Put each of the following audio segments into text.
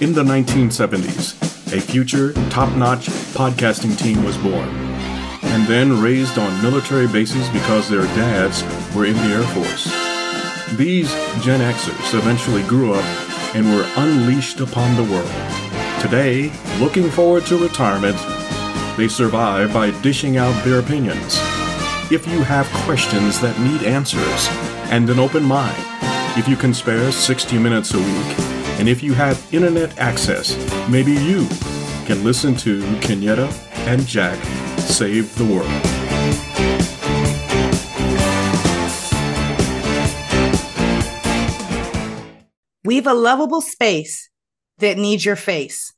In the 1970s, a future, top notch podcasting team was born, and then raised on military bases because their dads were in the Air Force. These Gen Xers eventually grew up and were unleashed upon the world. Today, looking forward to retirement, they survive by dishing out their opinions. If you have questions that need answers and an open mind, if you can spare 60 minutes a week, and if you have internet access, maybe you can listen to Kenyetta and Jack save the world. We've a lovable space that needs your face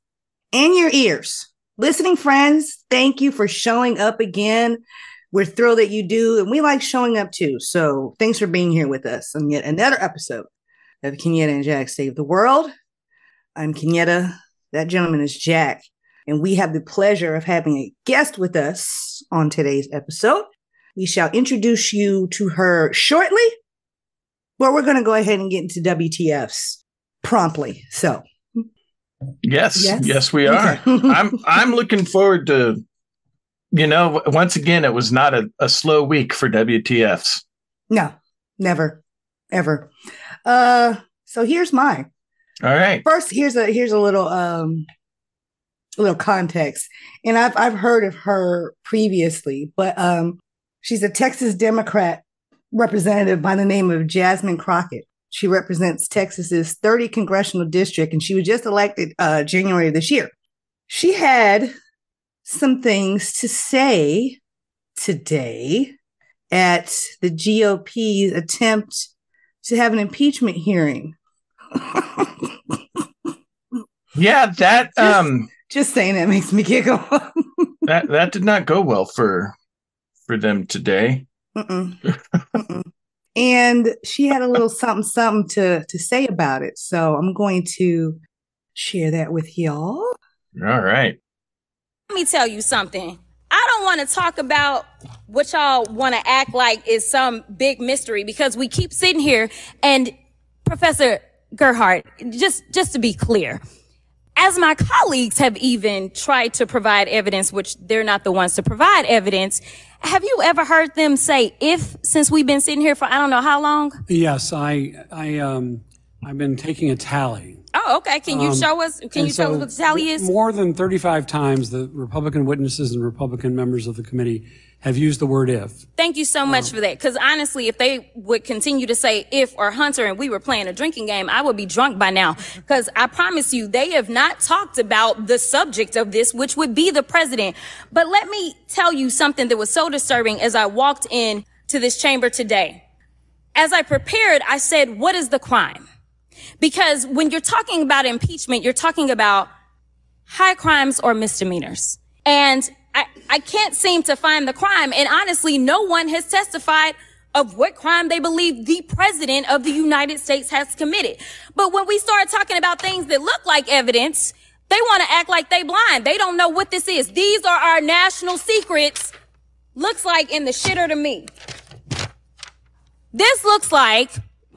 and your ears. Listening friends, thank you for showing up again. We're thrilled that you do, and we like showing up too. So thanks for being here with us on yet another episode of Kenyetta and Jack Save the World. I'm Kenyetta. That gentleman is Jack. And we have the pleasure of having a guest with us on today's episode. We shall introduce you to her shortly. But we're going to go ahead and get into WTFs promptly. So, yes, yes, yes we are. I'm I'm looking forward to you know, once again, it was not a, a slow week for WTFs. No, never, ever. Uh, so here's mine. All right. First, here's a here's a little um a little context. And I've I've heard of her previously, but um she's a Texas Democrat representative by the name of Jasmine Crockett. She represents Texas's 30 congressional district and she was just elected uh January of this year. She had some things to say today at the GOP's attempt to have an impeachment hearing. yeah, that um just saying that makes me giggle. that that did not go well for for them today. Mm-mm. Mm-mm. and she had a little something something to to say about it. So I'm going to share that with y'all. All right. Let me tell you something. I don't want to talk about what y'all want to act like is some big mystery because we keep sitting here and Professor Gerhardt, just, just to be clear, as my colleagues have even tried to provide evidence, which they're not the ones to provide evidence, have you ever heard them say if since we've been sitting here for I don't know how long? Yes, I I um I've been taking a tally. Oh, okay. Can you um, show us? Can you show us what the tally is? More than 35 times, the Republican witnesses and Republican members of the committee have used the word if. Thank you so much um, for that. Because honestly, if they would continue to say if or Hunter and we were playing a drinking game, I would be drunk by now. Because I promise you, they have not talked about the subject of this, which would be the president. But let me tell you something that was so disturbing as I walked in to this chamber today. As I prepared, I said, what is the crime? Because when you're talking about impeachment, you're talking about high crimes or misdemeanors. And I, I can't seem to find the crime. And honestly, no one has testified of what crime they believe the president of the United States has committed. But when we start talking about things that look like evidence, they want to act like they blind. They don't know what this is. These are our national secrets. Looks like in the shitter to me. This looks like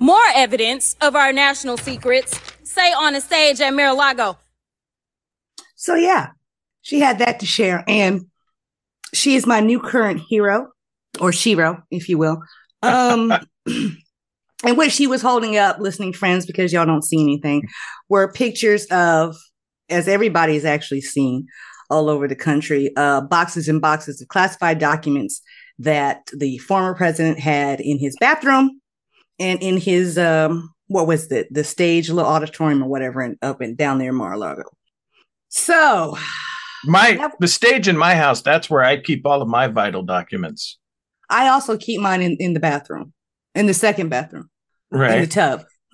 more evidence of our national secrets, say on a stage at Mar-a-Lago. So yeah, she had that to share. And she is my new current hero or Shiro, if you will. Um, and what she was holding up, listening friends, because y'all don't see anything, were pictures of, as everybody's actually seen all over the country, uh, boxes and boxes of classified documents that the former president had in his bathroom and in his um what was the the stage little auditorium or whatever and up and down there in Mar-a-Lago. So my that, the stage in my house, that's where I keep all of my vital documents. I also keep mine in, in the bathroom, in the second bathroom. Right. In the tub.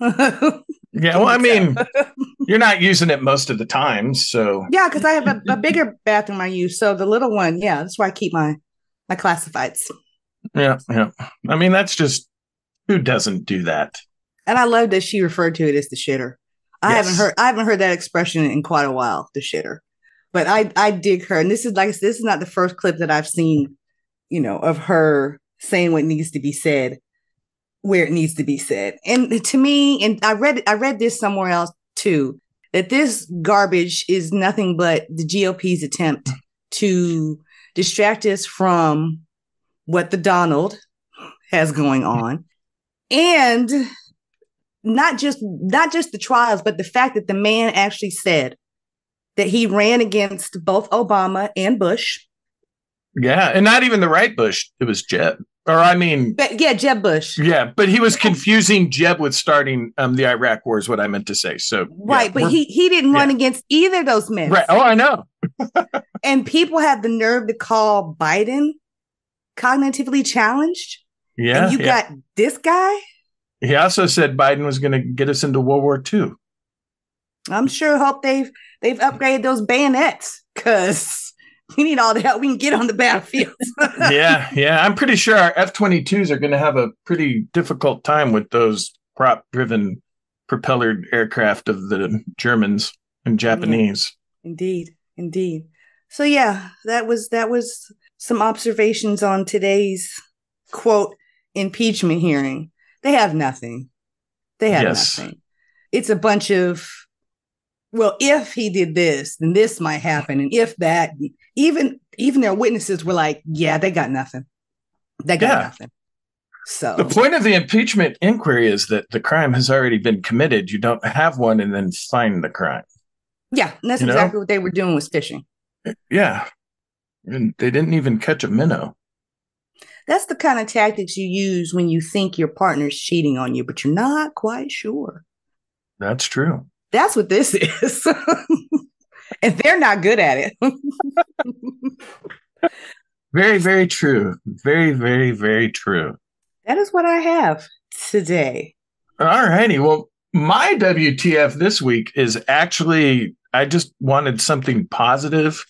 yeah, well, I mean, you're not using it most of the time, so yeah, because I have a, a, bigger bathroom I use. So the little one, yeah, that's where I keep my my classifieds. Yeah, yeah. I mean, that's just who doesn't do that? And I love that she referred to it as the shitter. I yes. haven't heard I haven't heard that expression in quite a while, the shitter. But I I dig her, and this is like this is not the first clip that I've seen, you know, of her saying what needs to be said, where it needs to be said. And to me, and I read I read this somewhere else too, that this garbage is nothing but the GOP's attempt to distract us from what the Donald has going on and not just not just the trials but the fact that the man actually said that he ran against both Obama and Bush. Yeah, and not even the right Bush, it was Jeb. Or I mean, but yeah, Jeb Bush. Yeah, but he was confusing Jeb with starting um, the Iraq War. Is what I meant to say. So right, yeah, but he he didn't run yeah. against either of those men. Right. Oh, I know. and people have the nerve to call Biden cognitively challenged. Yeah. And you yeah. got this guy. He also said Biden was going to get us into World War II. I'm sure. Hope they've they've upgraded those bayonets because we need all the help we can get on the battlefield. yeah, yeah. I'm pretty sure our F 22s are going to have a pretty difficult time with those prop driven propellered aircraft of the Germans and Japanese. Yeah, indeed, indeed. So yeah, that was that was some observations on today's quote impeachment hearing. They have nothing. They have yes. nothing. It's a bunch of well, if he did this, then this might happen, and if that, even even their witnesses were like, yeah, they got nothing. They got yeah. nothing. So the point of the impeachment inquiry is that the crime has already been committed. You don't have one and then find the crime. Yeah, that's you exactly know? what they were doing was fishing. Yeah. And they didn't even catch a minnow. That's the kind of tactics you use when you think your partner's cheating on you, but you're not quite sure. That's true. That's what this is. and they're not good at it. very, very true. Very, very, very true. That is what I have today. All righty. Well, my WTF this week is actually, I just wanted something positive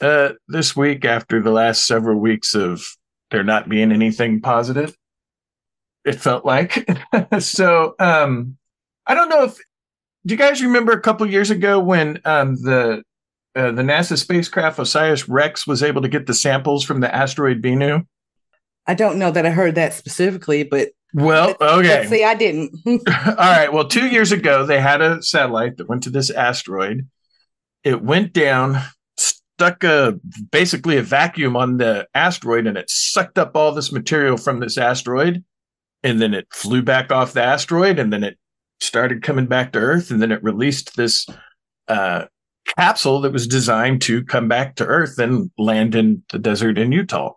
uh, this week after the last several weeks of there not being anything positive. It felt like. so, um, I don't know if do you guys remember a couple years ago when um, the uh, the NASA spacecraft OSIRIS REx was able to get the samples from the asteroid Bennu? I don't know that I heard that specifically, but well, okay. See, I didn't. All right. Well, two years ago, they had a satellite that went to this asteroid. It went down, stuck a basically a vacuum on the asteroid, and it sucked up all this material from this asteroid. And then it flew back off the asteroid, and then it started coming back to Earth, and then it released this uh, capsule that was designed to come back to Earth and land in the desert in Utah.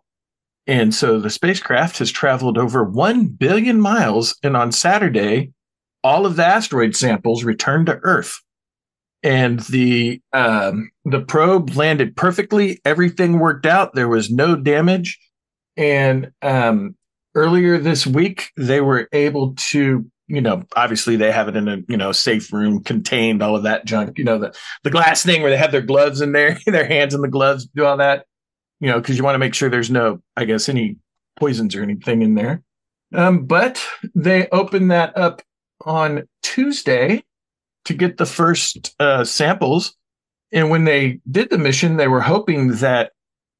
And so the spacecraft has traveled over 1 billion miles. And on Saturday, all of the asteroid samples returned to Earth. And the um, the probe landed perfectly. Everything worked out. There was no damage. And um, earlier this week, they were able to you know, obviously they have it in a, you know, safe room, contained, all of that junk, you know, the, the glass thing where they have their gloves in there, their hands in the gloves, do all that, you know, because you want to make sure there's no, I guess, any poisons or anything in there. Um, but they opened that up on Tuesday to get the first uh, samples. And when they did the mission, they were hoping that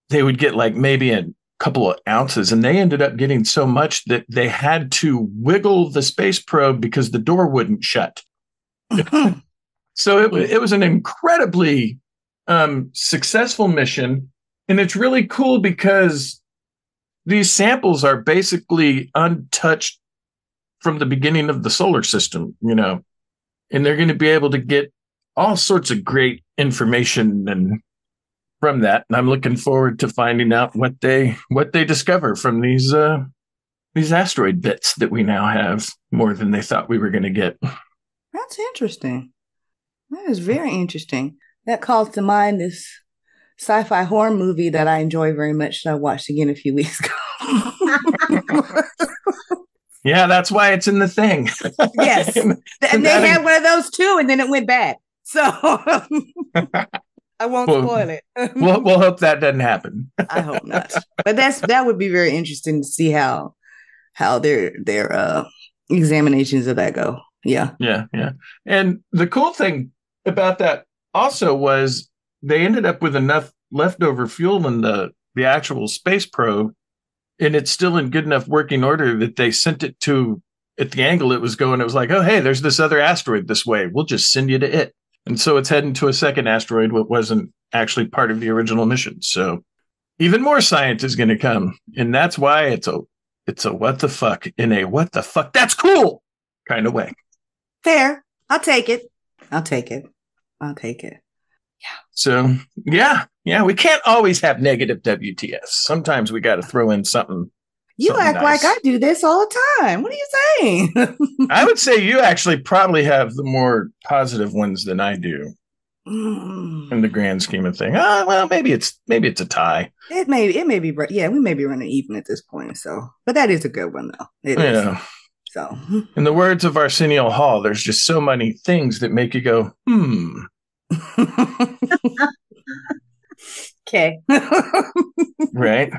they would get like maybe a couple of ounces. And they ended up getting so much that they had to wiggle the space probe because the door wouldn't shut. So it, it was an incredibly um, successful mission. And it's really cool because these samples are basically untouched from the beginning of the solar system you know and they're going to be able to get all sorts of great information and from that, and I'm looking forward to finding out what they what they discover from these uh, these asteroid bits that we now have more than they thought we were going to get. That's interesting. That is very interesting. That calls to mind this sci-fi horror movie that I enjoy very much that I watched again a few weeks ago. yeah, that's why it's in the thing. yes. and, and they had one of those too, and then it went bad. So I won't well, spoil it. we'll we'll hope that doesn't happen. I hope not. But that's that would be very interesting to see how how their their uh examinations of that go. Yeah. Yeah, yeah. And the cool thing about that also was they ended up with enough leftover fuel in the the actual space probe and it's still in good enough working order that they sent it to at the angle it was going it was like oh hey there's this other asteroid this way we'll just send you to it And so it's heading to a second asteroid, what wasn't actually part of the original mission. So even more science is going to come. And that's why it's a, it's a what the fuck in a what the fuck that's cool kind of way. Fair. I'll take it. I'll take it. I'll take it. So yeah, yeah, we can't always have negative WTS. Sometimes we got to throw in something. You something act nice. like I do this all the time. What are you saying? I would say you actually probably have the more positive ones than I do Mm. in the grand scheme of thing. Ah, well, maybe it's maybe it's a tie. It may it may be yeah we may be running even at this point so but that is a good one though it is. Yeah. so In the words of Arsenio Hall, there's just so many things that make you go, hmm. Okay right?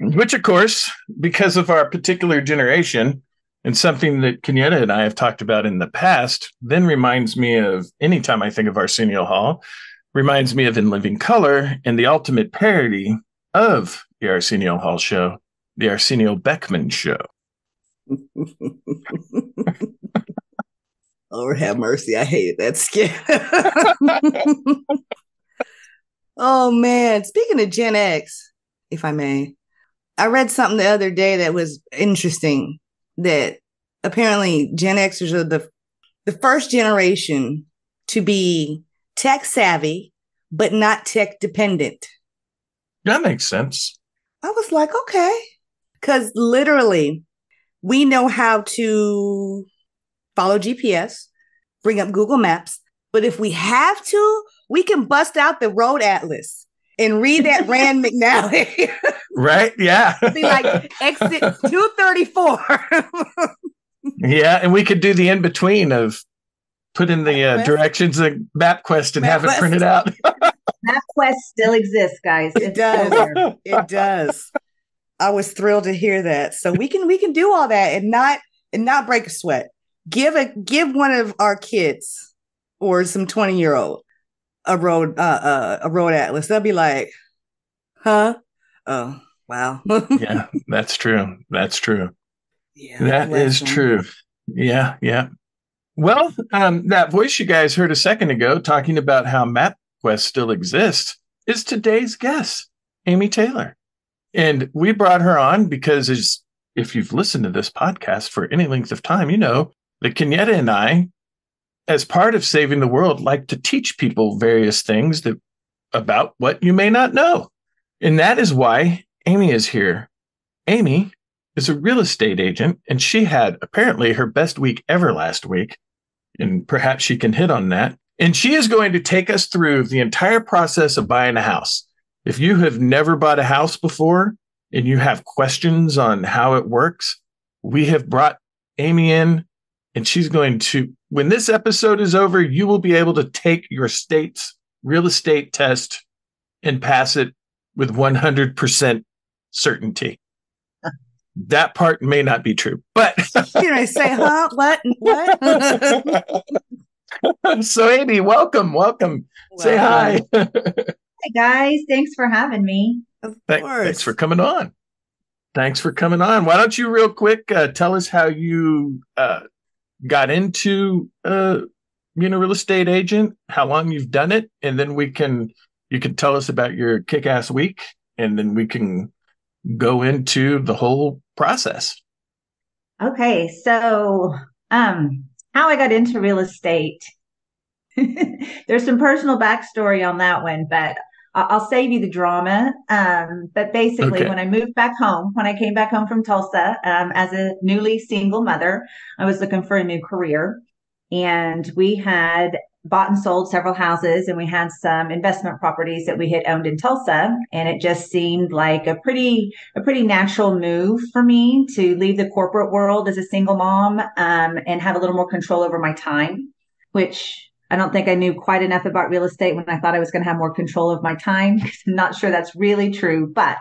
Which, of course, because of our particular generation and something that Kenyetta and I have talked about in the past, then reminds me of anytime I think of Arsenio Hall, reminds me of In Living Color and the ultimate parody of the Arsenio Hall show, the Arsenio Beckman show. Lord have mercy I hated that skit oh man speaking of Gen X if I may I read something the other day that was interesting that apparently Gen Xers are the the first generation to be tech savvy but not tech dependent. That makes sense. I was like, okay. Cause literally we know how to follow GPS, bring up Google Maps, but if we have to, we can bust out the road atlas and read that Rand McNally. Right? Yeah. Be like exit 234. yeah. And we could do the in between of put in the uh, MapQuest? directions in MapQuest and have it printed out. MapQuest still exists, guys. It does. it does. I was thrilled to hear that. So we can we can do all that and not and not break a sweat. Give a give one of our kids or some 20 year old a road uh, uh a road atlas. They'll be like, huh? Oh wow. yeah, that's true. That's true. yeah, That is true. Yeah, yeah. Well, um, that voice you guys heard a second ago talking about how MapQuest still exists is today's guest, Amy Taylor. And we brought her on because as if you've listened to this podcast for any length of time, you know that Kenyetta and I, as part of saving the world, like to teach people various things that about what you may not know. And that is why Amy is here. Amy is a real estate agent, and she had apparently her best week ever last week. And perhaps she can hit on that. And she is going to take us through the entire process of buying a house. If you have never bought a house before and you have questions on how it works, we have brought Amy in, and she's going to, when this episode is over, you will be able to take your state's real estate test and pass it with 100% certainty. That part may not be true, but You know, say, huh? What? What? so Amy, welcome, welcome. Say Wow. hi. Hey guys, thanks for having me. Of Thank- course. thanks for coming on. Thanks for coming on. Why don't you, real quick, uh, tell us how you uh, got into uh, being a real estate agent, how long you've done it, and then we can you can tell us about your kick-ass week, and then we can go into the whole process. Okay, so um how I got into real estate. There's some personal backstory on that one, but I'll save you the drama. Um, but basically, Okay. when I moved back home, when I came back home from Tulsa, um, as a newly single mother, I was looking for a new career. And we had bought and sold several houses and we had some investment properties that we had owned in Tulsa. And it just seemed like a pretty, a pretty natural move for me to leave the corporate world as a single mom, um, and have a little more control over my time, which I don't think I knew quite enough about real estate when I thought I was going to have more control of my time. I'm not sure that's really true, but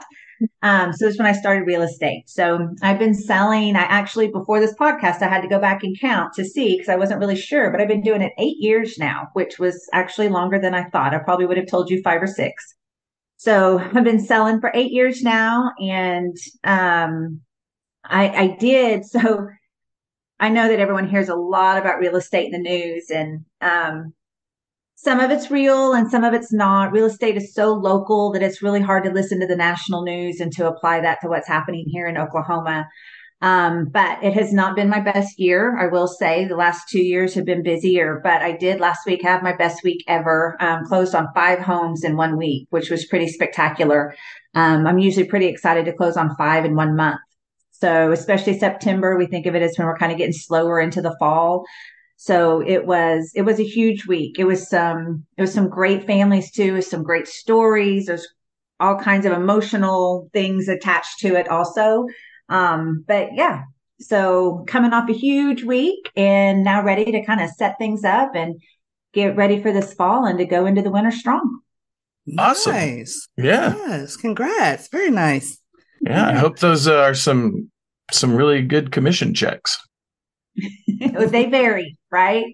um, so that's when I started real estate. So I've been selling. I actually, before this podcast, I had to go back and count to see because I wasn't really sure, but I've been doing it eight years now, which was actually longer than I thought. I probably would have told you five or six. So I've been selling for eight years now. And, um, I, I did. So I know that everyone hears a lot about real estate in the news and, um, some of it's real and some of it's not. Real estate is so local that it's really hard to listen to the national news and to apply that to what's happening here in Oklahoma. Um, but it has not been my best year. I will say the last two years have been busier, but I did last week have my best week ever. Um, closed on five homes in one week, which was pretty spectacular. Um, I'm usually pretty excited to close on five in one month. So especially September, we think of it as when we're kind of getting slower into the fall. So it was, it was a huge week. It was some, it was some great families too, some great stories. There's all kinds of emotional things attached to it also. Um, but yeah, so coming off a huge week and now ready to kind of set things up and get ready for this fall and to go into the winter strong. Awesome. Nice. Yeah. Yes. Congrats. Very nice. Yeah. I hope those uh, are some some really good commission checks. they vary, right?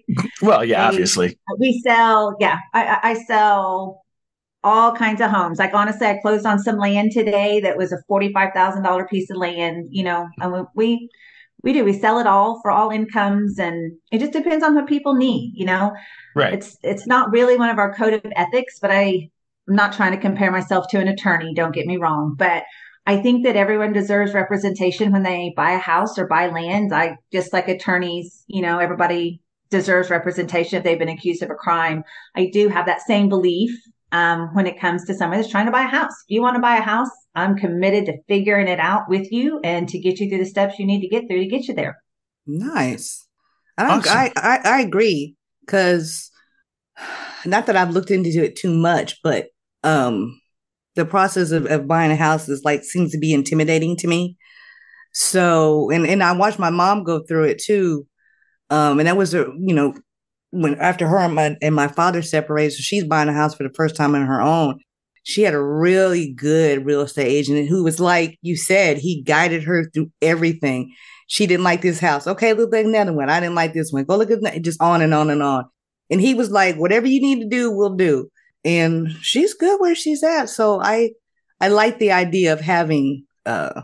Well, yeah, They- obviously. We sell, yeah, I, I- sell all kinds of homes. Like honestly, I closed on some land today that was a forty-five thousand dollar piece of land. You know, and we- we we do we sell it all for all incomes, and it just depends on what people need. You know, Right. it's it's not really one of our code of ethics, but I I'm not trying to compare myself to an attorney. Don't get me wrong, but I think that everyone deserves representation when they buy a house or buy land. I just like attorneys, you know, everybody deserves representation if they've been accused of a crime. I do have that same belief um, when it comes to someone that's trying to buy a house. If you want to buy a house, I'm committed to figuring it out with you and to get you through the steps you need to get through to get you there. Nice. I don't, Awesome. I, I I agree because not that I've looked into it too much, but um the process of, of buying a house is like seems to be intimidating to me. So and and I watched my mom go through it too. Um and that was a you know when after her and my, and my father separated, so she's buying a house for the first time on her own. She had a really good real estate agent who was like you said, he guided her through everything she didn't like this house. Okay, look at another one. I didn't like this one. Go look at. Just on and on and on. And he was like, whatever you need to do, we'll do. And she's good where she's at. So I, I like the idea of having uh,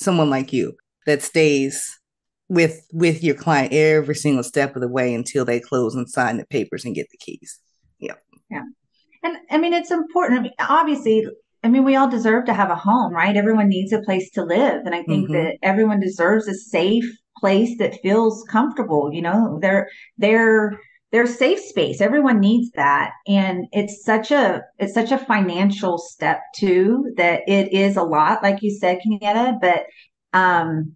someone like you that stays with with your client every single step of the way until they close and sign the papers and get the keys. Yeah. Yeah. And I mean, it's important. I mean, obviously, I mean, we all deserve to have a home, right? Everyone needs a place to live. And I think Mhm. that everyone deserves a safe place that feels comfortable. You know, they're, they're, their safe space. Everyone needs that. And it's such a, it's such a financial step too, that it is a lot, like you said, Kenyetta, but, um,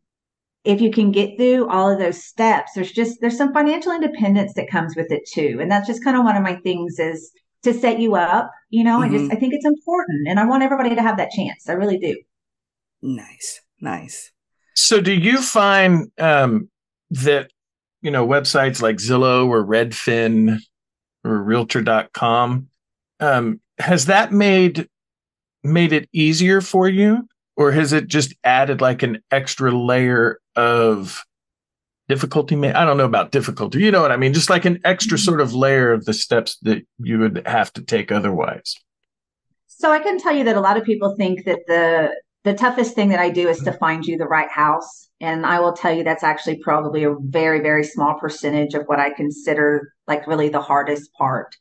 if you can get through all of those steps, there's just, there's some financial independence that comes with it too. And that's just kind of one of my things is to set you up. You know, I just, I think it's important and I want everybody to have that chance. I really do. Nice, nice. So do you find um, that, you know, websites like Zillow or Redfin or realtor.com, um, has that made made it easier for you? Or has it just added like an extra layer of difficulty? I don't know about difficulty. You know what I mean? Just like an extra sort of layer of the steps that you would have to take otherwise. So I can tell you that a lot of people think that the the toughest thing that I do is to find you the right house. And I will tell you that's actually probably a very, very small percentage of what I consider like really the hardest part.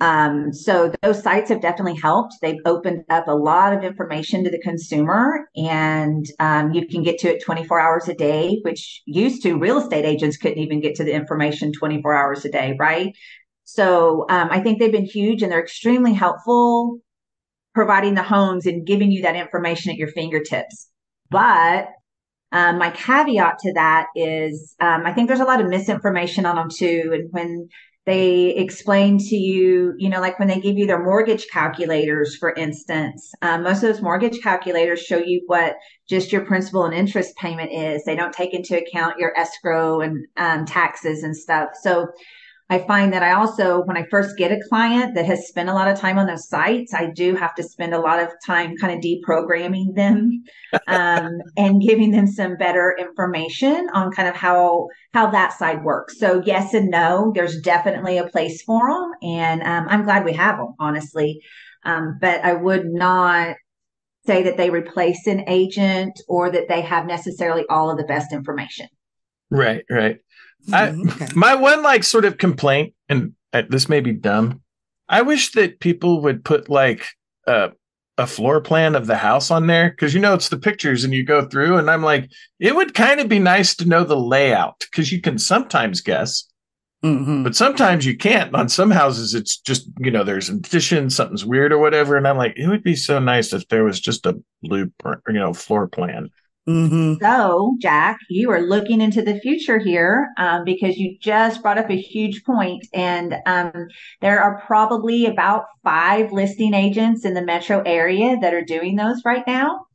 Um, so those sites have definitely helped. They've opened up a lot of information to the consumer and um, you can get to it 24 hours a day, which used to real estate agents couldn't even get to the information 24 hours a day, right? So um, I think they've been huge and they're extremely helpful providing the homes and giving you that information at your fingertips. But um, my caveat to that is um, I think there's a lot of misinformation on them too. And when they explain to you, you know, like when they give you their mortgage calculators, for instance, um, most of those mortgage calculators show you what just your principal and interest payment is. They don't take into account your escrow and um, taxes and stuff. So I find that I also, when I first get a client that has spent a lot of time on those sites, I do have to spend a lot of time kind of deprogramming them um, and giving them some better information on kind of how how that side works. So yes and no, there's definitely a place for them, and um, I'm glad we have them, honestly. Um, but I would not say that they replace an agent or that they have necessarily all of the best information. Right, right. I- Mhm, okay. My one like sort of complaint, and uh, this may be dumb, I wish that people would put like a a floor plan of the house on there because you know it's the pictures and you go through and I'm like, it would kind of be nice to know the layout because you can sometimes guess, Mhm. but sometimes you can't. On some houses, it's just you know there's an addition, something's weird or whatever, and I'm like, it would be so nice if there was just a blueprint, you know, floor plan. Mhm. So, Jack, you are looking into the future here um, because you just brought up a huge point, and um, there are probably about five listing agents in the metro area that are doing those right now.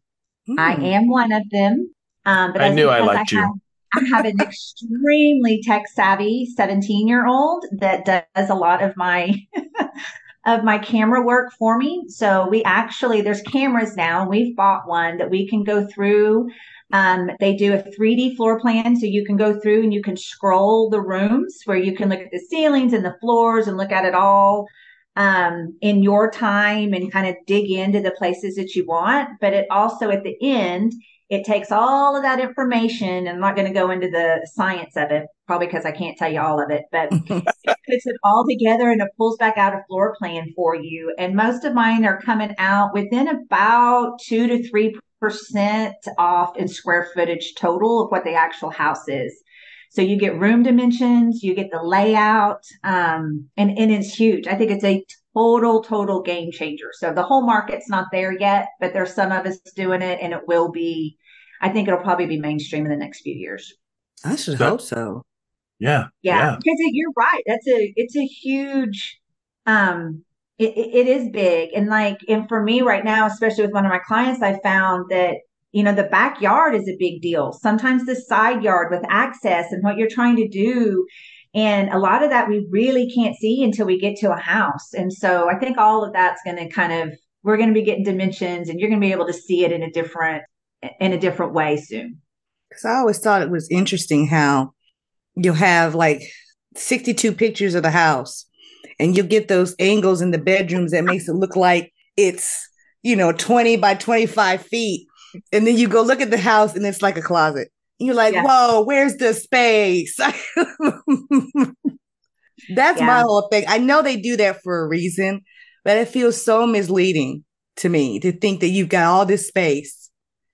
I Hmm. am one of them. Um, but I knew I liked you. Have, I have an extremely tech savvy 17 year old that does a lot of my of my camera work for me. So we actually there's cameras now, and we've bought one that we can go through. Um, they do a 3D floor plan, so you can go through and you can scroll the rooms where you can look at the ceilings and the floors and look at it all um, in your time and kind of dig into the places that you want. But it also at the end, it takes all of that information. And I'm not going to go into the science of it, probably because I can't tell you all of it, but it puts it all together and it pulls back out a floor plan for you. And most of mine are coming out within about two to three percent off in square footage total of what the actual house is. So you get room dimensions, you get the layout, um, and, and it's huge. I think it's a total, total game changer. So the whole market's not there yet, but there's some of us doing it and it will be, I think it'll probably be mainstream in the next few years. I should So- hope so. Yeah, Yeah, because it, you're right. That's a it's a huge um it, it it is big and like and for me right now, especially with one of my clients, I found that you know the backyard is a big deal. Sometimes the side yard with access and what you're trying to do. And a lot of that we really can't see until we get to a house. And so I think all of that's going to kind of we're going to be getting dimensions and you're going to be able to see it in a different in a different way soon. Because I always thought it was interesting how you'll have like 62 pictures of the house and you'll get those angles in the bedrooms that makes it look like it's, you know, 20 by 25 feet. And then you go look at the house and it's like a closet. And you're like, Yeah. whoa, where's the space? That's my whole thing. I know they do that for a reason, but it feels so misleading to me to think that you've got all this space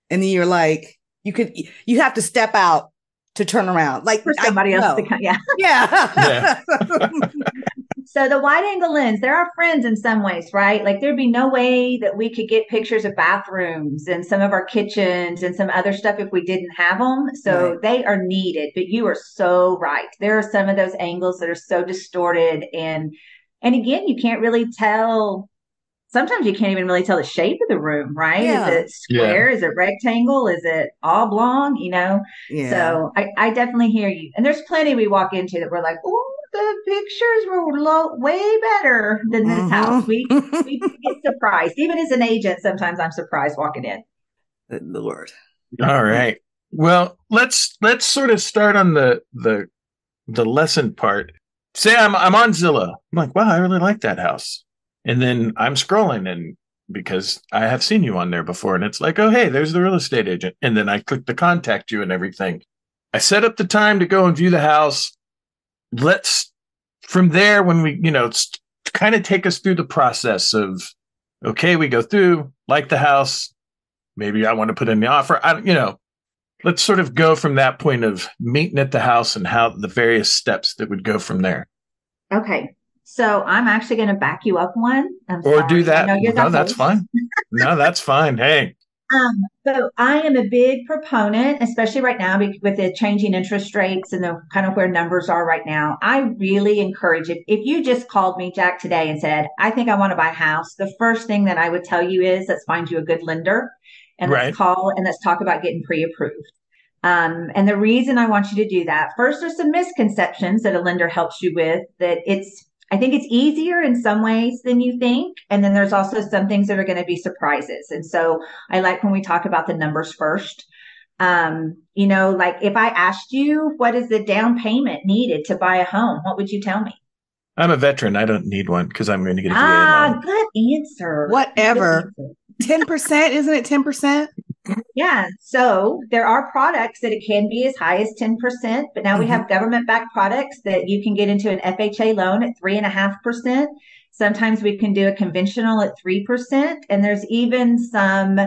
and then you're like, you could, you have to step out to turn around. Like For I somebody else to know. come, yeah. Yeah. So the wide angle lens, they're our friends in some ways, right? Like there'd be no way that we could get pictures of bathrooms and some of our kitchens and some other stuff if we didn't have them. So Right. they are needed, but you are so right. There are some of those angles that are so distorted and and again, you can't really tell sometimes you can't even really tell the shape of the room, right? Yeah. Is it square? Is it rectangle? Is it oblong? You know? yeah. So I, I definitely hear you. And there's plenty we walk into that we're like, oh, the pictures were lo- way better than this Mhm. house. We we get surprised. Even as an agent, sometimes I'm surprised walking in. Good Lord. All right. Well, let's let's sort of start on the the the lesson part. Say I'm I'm on Zillow. I'm like, wow, I really like that house. And then I'm scrolling and because I have seen you on there before and it's like, oh hey, there's the real estate agent. And then I click the contact you and everything. I set up the time to go and view the house. Let's from there when we, you know, kind of take us through the process of okay, we go through, like the house, maybe I want to put in the offer. I, you know, let's sort of go from that point of meeting at the house and how the various steps that would go from there. Okay. So I'm actually going to back you up one. I'm Or sorry. do that. No, that's fine. No, that's fine. Hey, Um, so I am a big proponent, especially right now with the changing interest rates and the kind of where numbers are right now. I really encourage it. If you just called me, Jack, today and said, I think I want to buy a house, the first thing that I would tell you is let's find you a good lender and Right. let's call and let's talk about getting pre-approved. Um, and the reason I want you to do that, first, there's some misconceptions that a lender helps you with that it's I think it's easier in some ways than you think. And then there's also some things that are going to be surprises. And so I like when we talk about the numbers first. Um, you know, like if I asked you what is the down payment needed to buy a home, what would you tell me? I'm a veteran. I don't need one because I'm going to get a VA Ah, loan. good answer. Whatever. Good answer. 10%, isn't it 10%? Yeah. So there are products that it can be as high as 10%, but now mm-hmm. we have government backed products that you can get into an FHA loan at three and a half percent. Sometimes we can do a conventional at 3%. And there's even some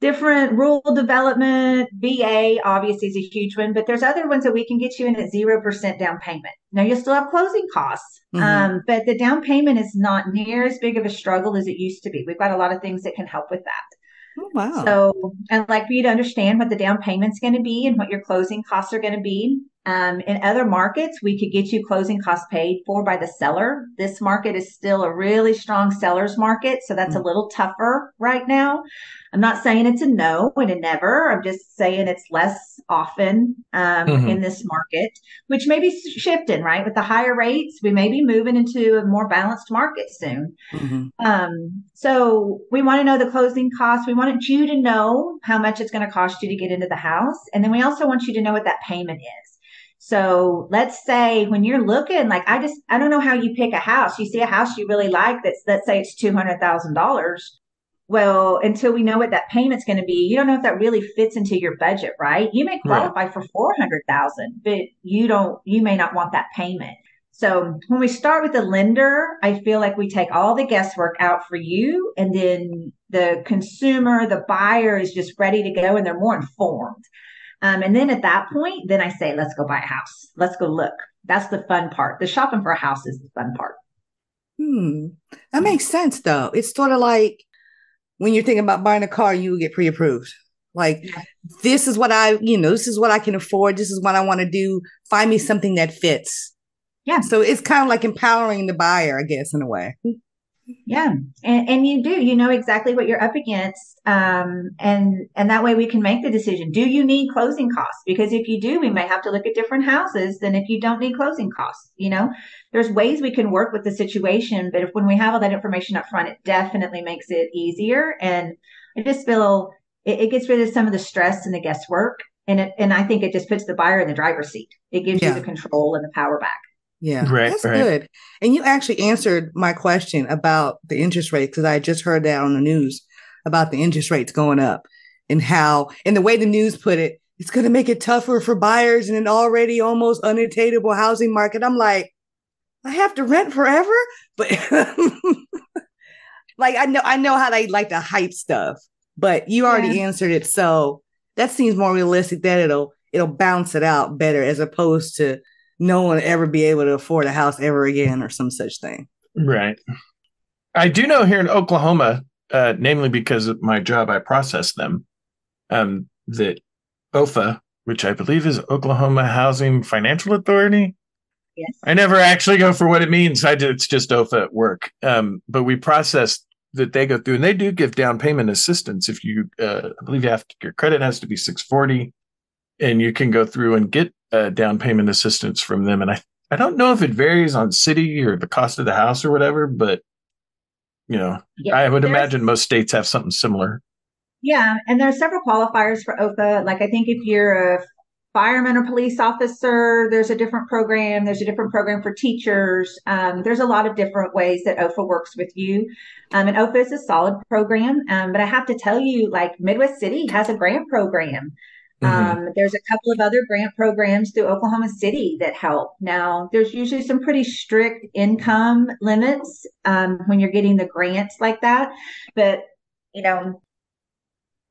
different rural development, VA obviously is a huge one, but there's other ones that we can get you in at 0% down payment. Now you'll still have closing costs, mm-hmm. um, but the down payment is not near as big of a struggle as it used to be. We've got a lot of things that can help with that. Oh, wow. So I'd like for you to understand what the down payment's going to be and what your closing costs are going to be. Um, in other markets, we could get you closing costs paid for by the seller. This market is still a really strong seller's market, so that's mm-hmm. a little tougher right now. I'm not saying it's a no and a never. I'm just saying it's less often um, mm-hmm. in this market, which may be shifting, right? With the higher rates, we may be moving into a more balanced market soon. Mm-hmm. Um, so we want to know the closing costs. We want you to know how much it's going to cost you to get into the house. And then we also want you to know what that payment is. So let's say when you're looking, like I just, I don't know how you pick a house. You see a house you really like that's, let's say it's $200,000 well, until we know what that payment's going to be, you don't know if that really fits into your budget, right? You may qualify right. for 400,000, but you don't, you may not want that payment. So when we start with the lender, I feel like we take all the guesswork out for you and then the consumer, the buyer is just ready to go and they're more informed. Um, and then at that point, then I say, let's go buy a house. Let's go look. That's the fun part. The shopping for a house is the fun part. Hmm. That makes sense though. It's sort of like when you're thinking about buying a car, you get pre-approved. Like yeah. this is what I, you know, this is what I can afford. This is what I want to do. Find me something that fits. Yeah. So it's kind of like empowering the buyer, I guess, in a way. Yeah, and, and you do. You know exactly what you're up against, um, and and that way we can make the decision. Do you need closing costs? Because if you do, we may have to look at different houses than if you don't need closing costs. You know, there's ways we can work with the situation, but if when we have all that information up front, it definitely makes it easier. And I just feel it, it gets rid of some of the stress and the guesswork, and it and I think it just puts the buyer in the driver's seat. It gives yeah. you the control and the power back. Yeah, right, that's right. good. And you actually answered my question about the interest rate because I just heard that on the news about the interest rates going up and how, and the way the news put it, it's going to make it tougher for buyers in an already almost unattainable housing market. I'm like, I have to rent forever, but like I know I know how they like to hype stuff, but you already yeah. answered it, so that seems more realistic. That it'll it'll bounce it out better as opposed to no one ever be able to afford a house ever again or some such thing. Right. I do know here in Oklahoma, uh, namely because of my job, I process them, um, that OFA, which I believe is Oklahoma Housing Financial Authority. Yes. I never actually go for what it means. I do, it's just OFA at work. Um, but we process that they go through, and they do give down payment assistance. If you, uh, I believe you have to, your credit has to be 640, and you can go through and get uh, down payment assistance from them. And I, I don't know if it varies on city or the cost of the house or whatever, but you know, yeah, I would imagine most states have something similar. Yeah, and there are several qualifiers for OFA. Like I think if you're a fireman or police officer, there's a different program. There's a different program for teachers. Um, there's a lot of different ways that OFA works with you. Um, and OFA is a solid program. Um, but I have to tell you, like Midwest City has a grant program. Mm-hmm. Um, there's a couple of other grant programs through Oklahoma City that help. Now, there's usually some pretty strict income limits um, when you're getting the grants like that. But, you know,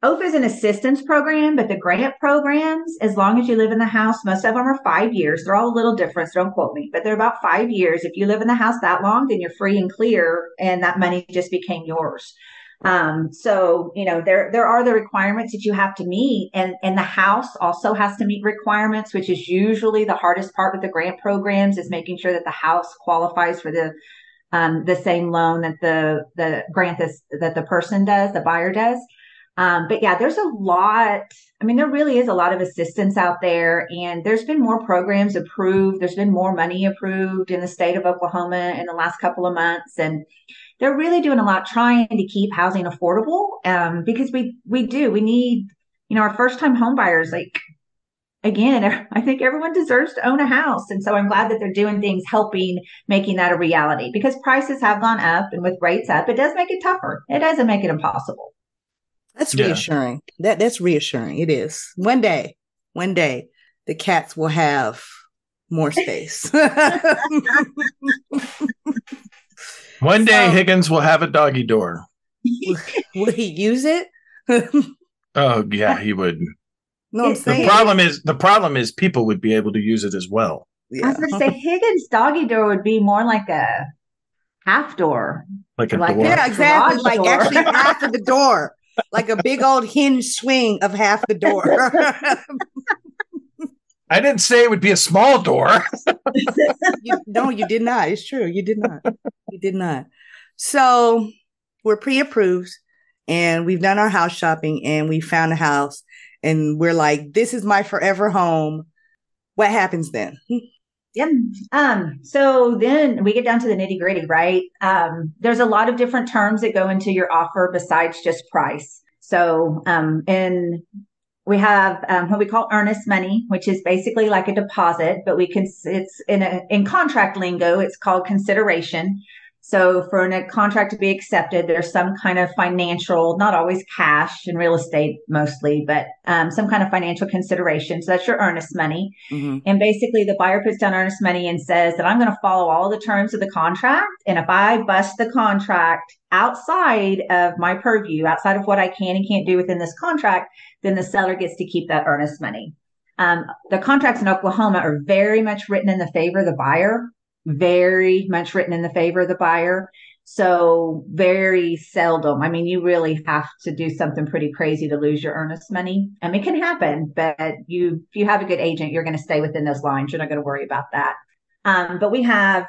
OFA is an assistance program, but the grant programs, as long as you live in the house, most of them are five years. They're all a little different, so don't quote me, but they're about five years. If you live in the house that long, then you're free and clear, and that money just became yours. Um, so you know there there are the requirements that you have to meet, and and the house also has to meet requirements, which is usually the hardest part with the grant programs is making sure that the house qualifies for the um, the same loan that the the grant that the person does, the buyer does. Um, but yeah, there's a lot. I mean, there really is a lot of assistance out there, and there's been more programs approved. There's been more money approved in the state of Oklahoma in the last couple of months, and they're really doing a lot trying to keep housing affordable um, because we we do we need you know our first time home buyers like again i think everyone deserves to own a house and so i'm glad that they're doing things helping making that a reality because prices have gone up and with rates up it does make it tougher it doesn't make it impossible That's Yeah. reassuring. That that's reassuring. It is. One day, one day, the cats will have more space. One day So- Higgins will have a doggy door. Would he use it? Oh yeah, he would. no, I'm It's The problem is the problem is people would be able to use it as well. I was going to say Higgins' doggy door would be more like a half door. Like a Like door. Yeah, exactly. Garage Like door. actually half of the door, like a big old hinge swing of half the door. I didn't say it would be a small door. you, no, you did not. It's true. You did not. You did not. So we're pre-approved, and we've done our house shopping, and we found a house, and we're like, "This is my forever home." What happens then? Yep. Um, so then we get down to the nitty gritty, right? Um, there's a lot of different terms that go into your offer besides just price. So, um, and we have um, what we call earnest money, which is basically like a deposit, but we can, it's in a, in contract lingo, it's called consideration. So for a contract to be accepted, there's some kind of financial, not always cash and real estate mostly, but um, some kind of financial consideration. So that's your earnest money. Mhm. And basically, the buyer puts down earnest money and says that I'm going to follow all the terms of the contract. And if I bust the contract outside of my purview, outside of what I can and can't do within this contract, then the seller gets to keep that earnest money. Um, the contracts in Oklahoma are very much written in the favor of the buyer, very much written in the favor of the buyer. So very seldom. I mean, you really have to do something pretty crazy to lose your earnest money. Mean, it can happen, but you, if you have a good agent, you're going to stay within those lines. You're not going to worry about that. Um, but we have,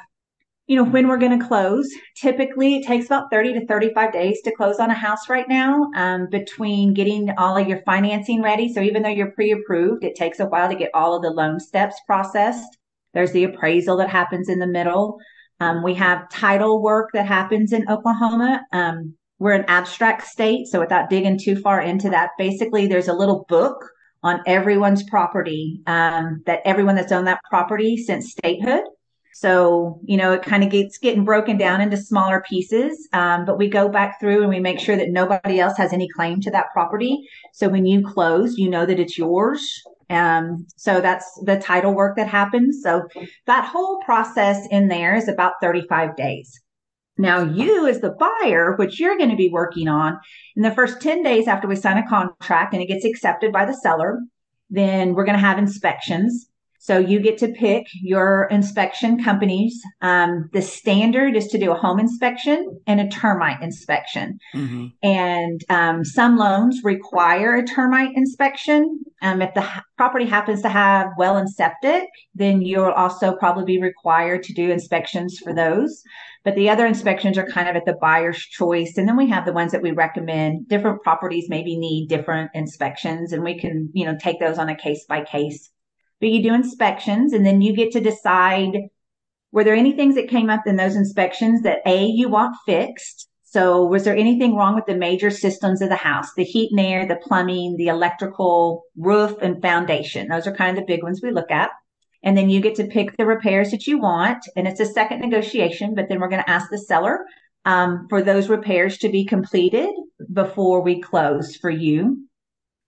you know, when we're going to close, typically it takes about 30 to 35 days to close on a house right now, um, between getting all of your financing ready. So even though you're pre-approved, it takes a while to get all of the loan steps processed. There's the appraisal that happens in the middle. Um, we have title work that happens in Oklahoma. Um, we're an abstract state, so without digging too far into that, basically there's a little book on everyone's property um, that everyone that's owned that property since statehood. So you know it kind of gets getting broken down into smaller pieces, um, but we go back through and we make sure that nobody else has any claim to that property. So when you close, you know that it's yours. Um, so that's the title work that happens. So that whole process in there is about 35 days. Now, you as the buyer, which you're going to be working on in the first 10 days after we sign a contract and it gets accepted by the seller, then we're going to have inspections. So you get to pick your inspection companies. Um, the standard is to do a home inspection and a termite inspection. Mhm. And um, some loans require a termite inspection. Um, if the ha- property happens to have well and septic, then you'll also probably be required to do inspections for those. But the other inspections are kind of at the buyer's choice. And then we have the ones that we recommend. Different properties maybe need different inspections, and we can, you know, take those on a case by case. But you do inspections, and then you get to decide were there any things that came up in those inspections that A, you want fixed? So was there anything wrong with the major systems of the house? The heat and air, the plumbing, the electrical, roof, and foundation. Those are kind of the big ones we look at. And then you get to pick the repairs that you want. And it's a second negotiation, but then we're going to ask the seller um, for those repairs to be completed before we close for you.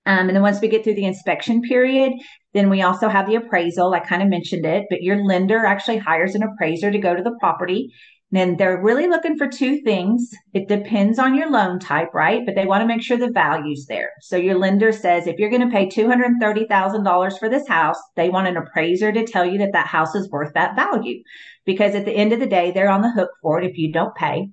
Um, and then once we get through the inspection period, then we also have the appraisal. I kind of mentioned it, but your lender actually hires an appraiser to go to the property. And they're really looking for two things. It depends on your loan type, right? But they want to make sure the value's there. So your lender says if you're going to pay $230,000 for this house, they want an appraiser to tell you that that house is worth that value. Because at the end of the day, they're on the hook for it if you don't pay.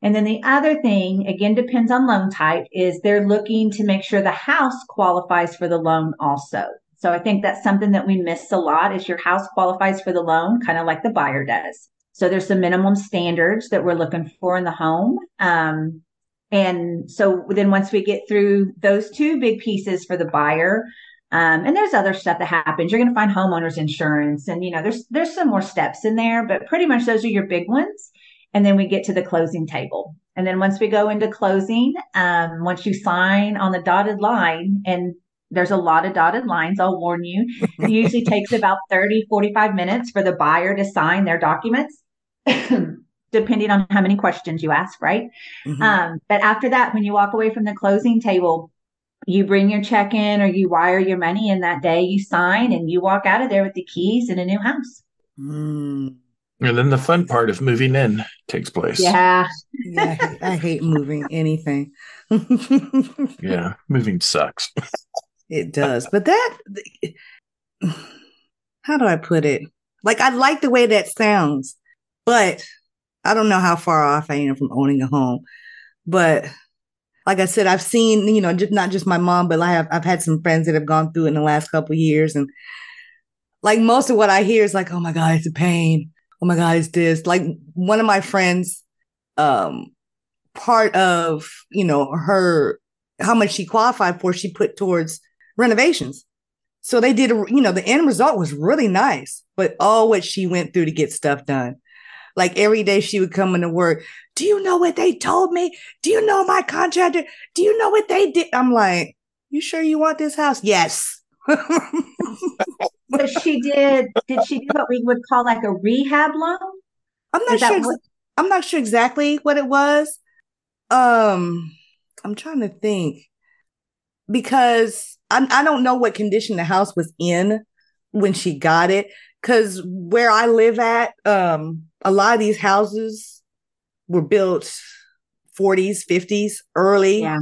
And then the other thing, again, depends on loan type, is they're looking to make sure the house qualifies for the loan also. So I think that's something that we miss a lot is your house qualifies for the loan, kind of like the buyer does. So there's some minimum standards that we're looking for in the home. Um, and so then once we get through those two big pieces for the buyer, um, and there's other stuff that happens. You're going to find homeowners insurance, and you know there's there's some more steps in there, but pretty much those are your big ones. And then we get to the closing table. And then once we go into closing, um, once you sign on the dotted line, and there's a lot of dotted lines, I'll warn you, it usually takes about 30, 45 minutes for the buyer to sign their documents. depending on how many questions you ask, right? Mm-hmm. Um, but after that, when you walk away from the closing table, you bring your check in or you wire your money in that day, you sign and you walk out of there with the keys in a new house. Mm. And then the fun part of moving in takes place. Yeah. yeah I, hate, I hate moving anything. yeah, moving sucks. it does. But that, how do I put it? Like, I like the way that sounds, but I don't know how far off I am from owning a home. But like I said, I've seen, you know, just not just my mom, but I have I've had some friends that have gone through it in the last couple years. And like most of what I hear is like, oh my God, it's a pain. Oh my God, it's this. Like one of my friends, um, part of, you know, her how much she qualified for, she put towards renovations. So they did, you know, the end result was really nice, but all what she went through to get stuff done. Like every day she would come into work. Do you know what they told me? Do you know my contractor? Do you know what they did? I'm like, you sure you want this house? Yes. but she did. Did she do what we would call like a rehab loan? I'm not sure. What- I'm not sure exactly what it was. Um, I'm trying to think because I, I don't know what condition the house was in when she got it. Because where I live at, um, a lot of these houses were built 40s, 50s, early, yeah.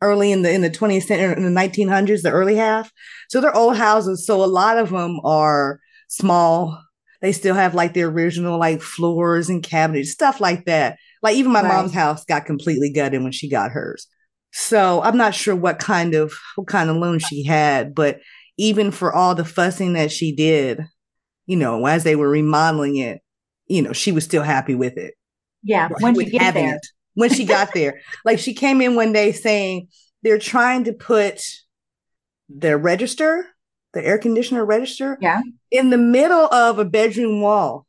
early in the in the 20th century, in the 1900s, the early half. So they're old houses. So a lot of them are small. They still have like the original like floors and cabinets, stuff like that. Like even my right. mom's house got completely gutted when she got hers. So I'm not sure what kind of what kind of loan she had, but even for all the fussing that she did, you know, as they were remodeling it, you know, she was still happy with it. Yeah, when you get there. It, when she got there. Like she came in one day saying they're trying to put their register, the air conditioner register, yeah. in the middle of a bedroom wall.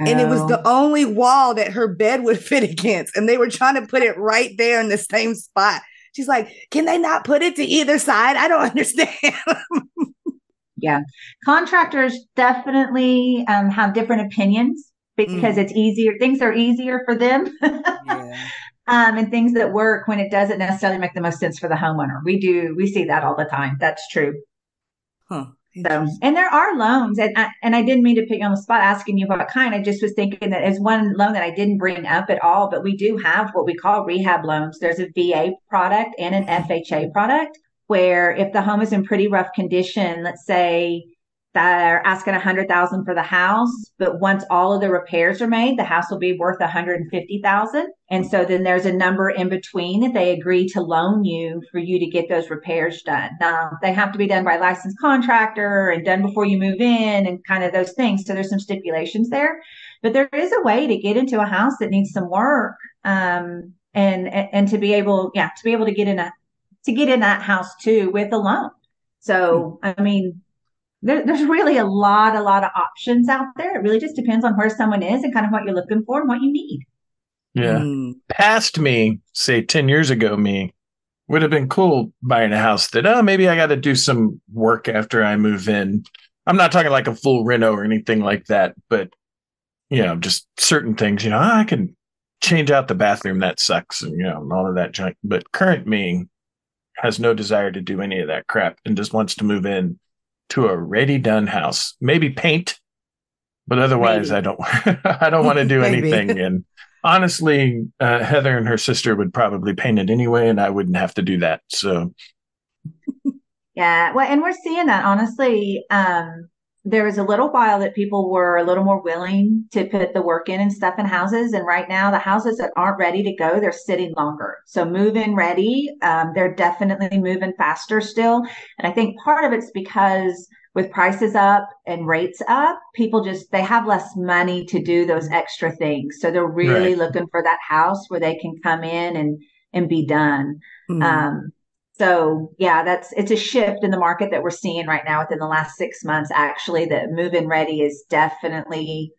Oh. And it was the oh. only wall that her bed would fit against. And they were trying to put it right there in the same spot. She's like, can they not put it to either side? I don't understand. yeah. Contractors definitely um, have different opinions because mm. it's easier. Things are easier for them. yeah. um, and things that work when it doesn't necessarily make the most sense for the homeowner. We do, we see that all the time. That's true. Huh. So, and there are loans, and I, and I didn't mean to put you on the spot asking you what kind. I just was thinking that as one loan that I didn't bring up at all, but we do have what we call rehab loans. There's a VA product and an FHA product where if the home is in pretty rough condition, let's say they're asking a hundred thousand for the house, but once all of the repairs are made, the house will be worth hundred and so then there's a number in between that they agree to loan you for you to get those repairs done. Now they have to be done by licensed contractor and done before you move in and kind of those things. So there's some stipulations there, but there is a way to get into a house that needs some work. Um, and, and to be able, yeah, to be able to get in a, to get in that house too with a loan. So, I mean, there, there's really a lot, a lot of options out there. It really just depends on where someone is and kind of what you're looking for and what you need. Yeah. Mm. Past me, say 10 years ago, me would have been cool buying a house that, oh, maybe I got to do some work after I move in. I'm not talking like a full reno or anything like that, but, you know, just certain things, you know, oh, I can change out the bathroom. That sucks. And, you know, all of that junk. But current me has no desire to do any of that crap and just wants to move in to a ready done house. Maybe paint, but otherwise Maybe. I don't I don't want to do anything. And honestly, uh, Heather and her sister would probably paint it anyway, and I wouldn't have to do that. So yeah, well, and we're seeing that honestly. Um, there was a little while that people were a little more willing to put the work in and stuff in houses. And right now, the houses that aren't ready to go, they're sitting longer. So move in ready. Um, they're definitely moving faster still. And I think part of it's because with prices up and rates up, people just, they have less money to do those extra things. So they're really right. looking for that house where they can come in and, and be done. Mm-hmm. Um, so yeah, that's it's a shift in the market that we're seeing right now within the last six months. Actually, that move in ready is definitely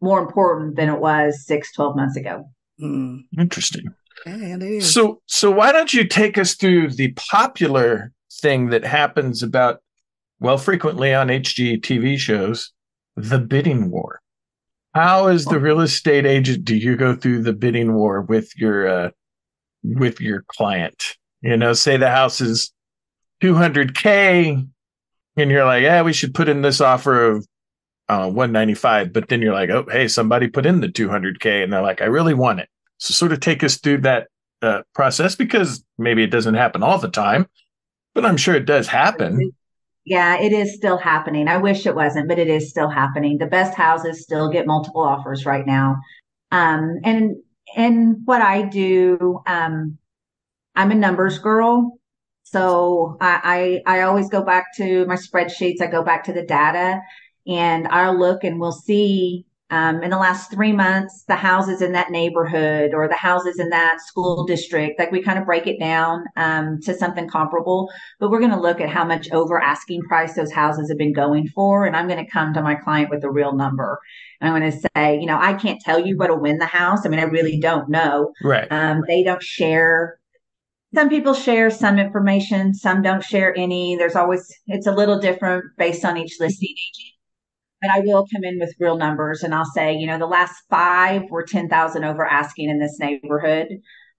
more important than it was six, 12 months ago. Mm. Interesting. Yeah, so so why don't you take us through the popular thing that happens about well frequently on HGTV shows, the bidding war. How is the real estate agent? Do you go through the bidding war with your uh, with your client? You know, say the house is 200k, and you're like, yeah, we should put in this offer of uh, 195, but then you're like, oh, hey, somebody put in the 200k, and they're like, I really want it. So sort of take us through that uh, process because maybe it doesn't happen all the time, but I'm sure it does happen. Yeah, it is still happening. I wish it wasn't, but it is still happening. The best houses still get multiple offers right now. Um, and and what I do, um, I'm a numbers girl. So I, I, I always go back to my spreadsheets. I go back to the data and I'll look and we'll see um, in the last three months, the houses in that neighborhood or the houses in that school district, like we kind of break it down um, to something comparable. But we're going to look at how much over asking price those houses have been going for. And I'm going to come to my client with a real number. And I'm going to say, you know, I can't tell you what'll win the house. I mean, I really don't know. Right. Um, they don't share some people share some information, some don't share any. There's always, it's a little different based on each listing agent but I will come in with real numbers and I'll say, you know, the last five were 10,000 over asking in this neighborhood.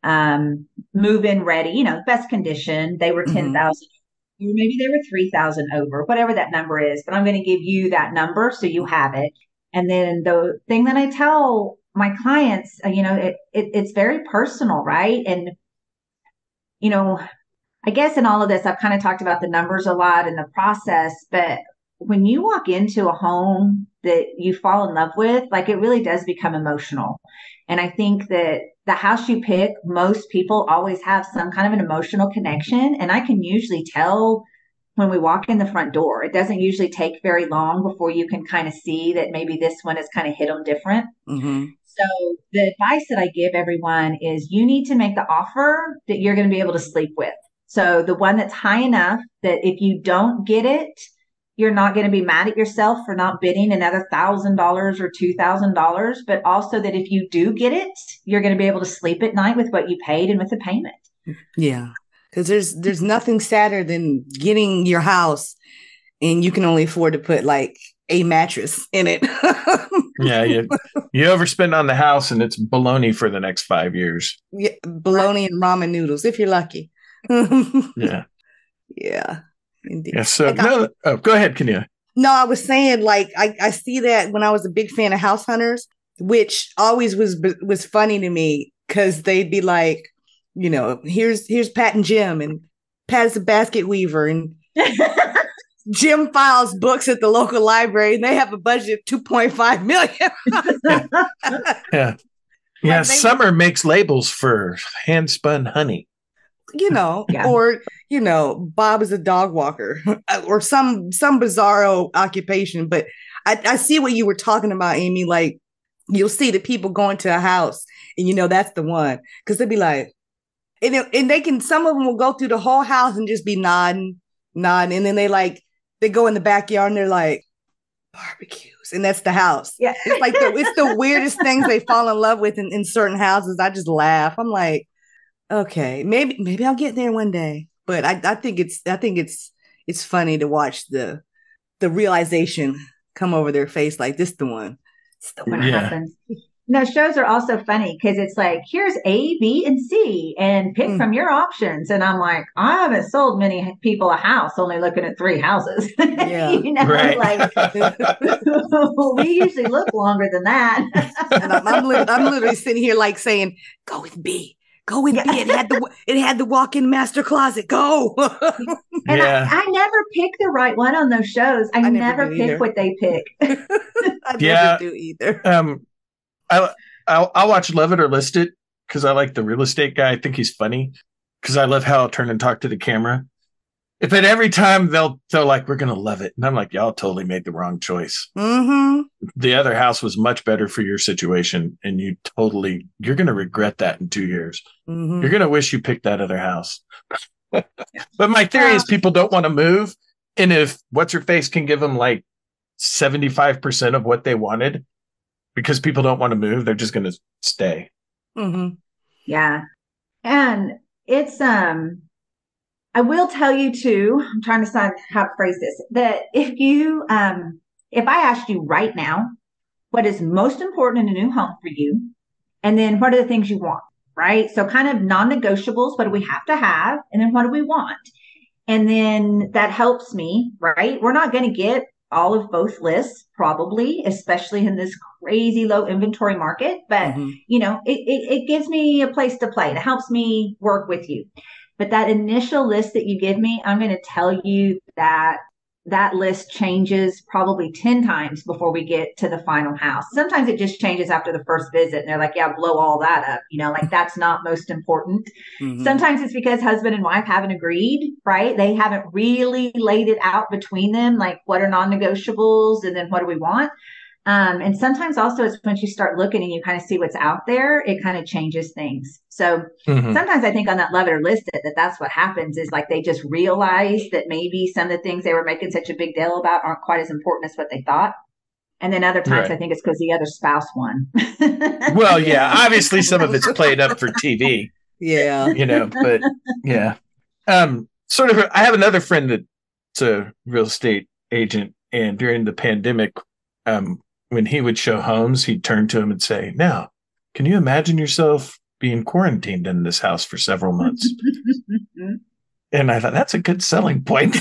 Um, move in ready, you know, best condition. They were 10,000 mm-hmm. or maybe they were 3,000 over, whatever that number is, but I'm going to give you that number so you have it. And then the thing that I tell my clients, uh, you know, it, it it's very personal, right? And, you know, I guess in all of this, I've kind of talked about the numbers a lot and the process, but when you walk into a home that you fall in love with, like it really does become emotional. And I think that the house you pick, most people always have some kind of an emotional connection. And I can usually tell when we walk in the front door. It doesn't usually take very long before you can kind of see that maybe this one has kind of hit them different. Mm-hmm. So the advice that I give everyone is you need to make the offer that you're going to be able to sleep with. So the one that's high enough that if you don't get it, you're not going to be mad at yourself for not bidding another thousand dollars or two thousand dollars, but also that if you do get it, you're going to be able to sleep at night with what you paid and with the payment. Yeah. Cause there's, there's nothing sadder than getting your house and you can only afford to put like a mattress in it. yeah. You, you overspend on the house and it's baloney for the next five years. Yeah. Baloney and ramen noodles if you're lucky. yeah. Yeah. Indeed. Yeah, so no, oh, go ahead, Kenya. No, I was saying like I, I see that when I was a big fan of House Hunters, which always was was funny to me because they'd be like, you know, here's here's Pat and Jim, and Pat's a basket weaver, and Jim files books at the local library, and they have a budget of two point five million. yeah, yeah. yeah Summer makes labels for hand spun honey you know, yeah. or you know, Bob is a dog walker or some some bizarro occupation. But I, I see what you were talking about, Amy. Like you'll see the people going to a house, and you know that's the one because they'll be like, and it, and they can some of them will go through the whole house and just be nodding, nodding, and then they like they go in the backyard and they're like barbecues, and that's the house. Yeah, it's like the, it's the weirdest things they fall in love with in, in certain houses. I just laugh. I'm like Okay, maybe maybe I'll get there one day. But I, I think it's I think it's it's funny to watch the the realization come over their face like this the one. It's the one yeah. happens. No, shows are also funny because it's like, here's A, B, and C, and pick mm. from your options. And I'm like, I haven't sold many people a house, only looking at three houses. Yeah. you know, right. like we usually look longer than that. and I'm, I'm, li- I'm literally sitting here like saying, go with B, Go with yeah. me. It had the it had the walk-in master closet. Go. and yeah. I, I, never pick the right one on those shows. I, I never, never pick either. what they pick. I yeah, never do either. Um, I I'll, I'll watch Love It or List It because I like the real estate guy. I think he's funny because I love how I'll turn and talk to the camera but every time they'll they're like we're gonna love it and i'm like y'all totally made the wrong choice mm-hmm. the other house was much better for your situation and you totally you're gonna regret that in two years mm-hmm. you're gonna wish you picked that other house but my theory is people don't want to move and if what's your face can give them like 75% of what they wanted because people don't want to move they're just gonna stay mm-hmm. yeah and it's um I will tell you too, I'm trying to decide how to phrase this, that if you, um, if I asked you right now, what is most important in a new home for you, and then what are the things you want, right? So kind of non-negotiables, what do we have to have, and then what do we want? And then that helps me, right? We're not going to get all of both lists probably, especially in this crazy low inventory market. But mm-hmm. you know, it, it, it gives me a place to play. It helps me work with you. But that initial list that you give me, I'm going to tell you that that list changes probably 10 times before we get to the final house. Sometimes it just changes after the first visit and they're like, yeah, blow all that up. You know, like that's not most important. Mm-hmm. Sometimes it's because husband and wife haven't agreed, right? They haven't really laid it out between them, like what are non negotiables and then what do we want? Um, and sometimes also it's once you start looking and you kind of see what's out there, it kind of changes things. So mm-hmm. sometimes I think on that love it or list it, that that's what happens is like they just realize that maybe some of the things they were making such a big deal about aren't quite as important as what they thought. And then other times right. I think it's because the other spouse won. well, yeah, obviously some of it's played up for TV. Yeah. You know, but yeah. Um, sort of, I have another friend that's a real estate agent. And during the pandemic, um, when he would show homes, he'd turn to him and say, Now, can you imagine yourself being quarantined in this house for several months? and I thought that's a good selling point.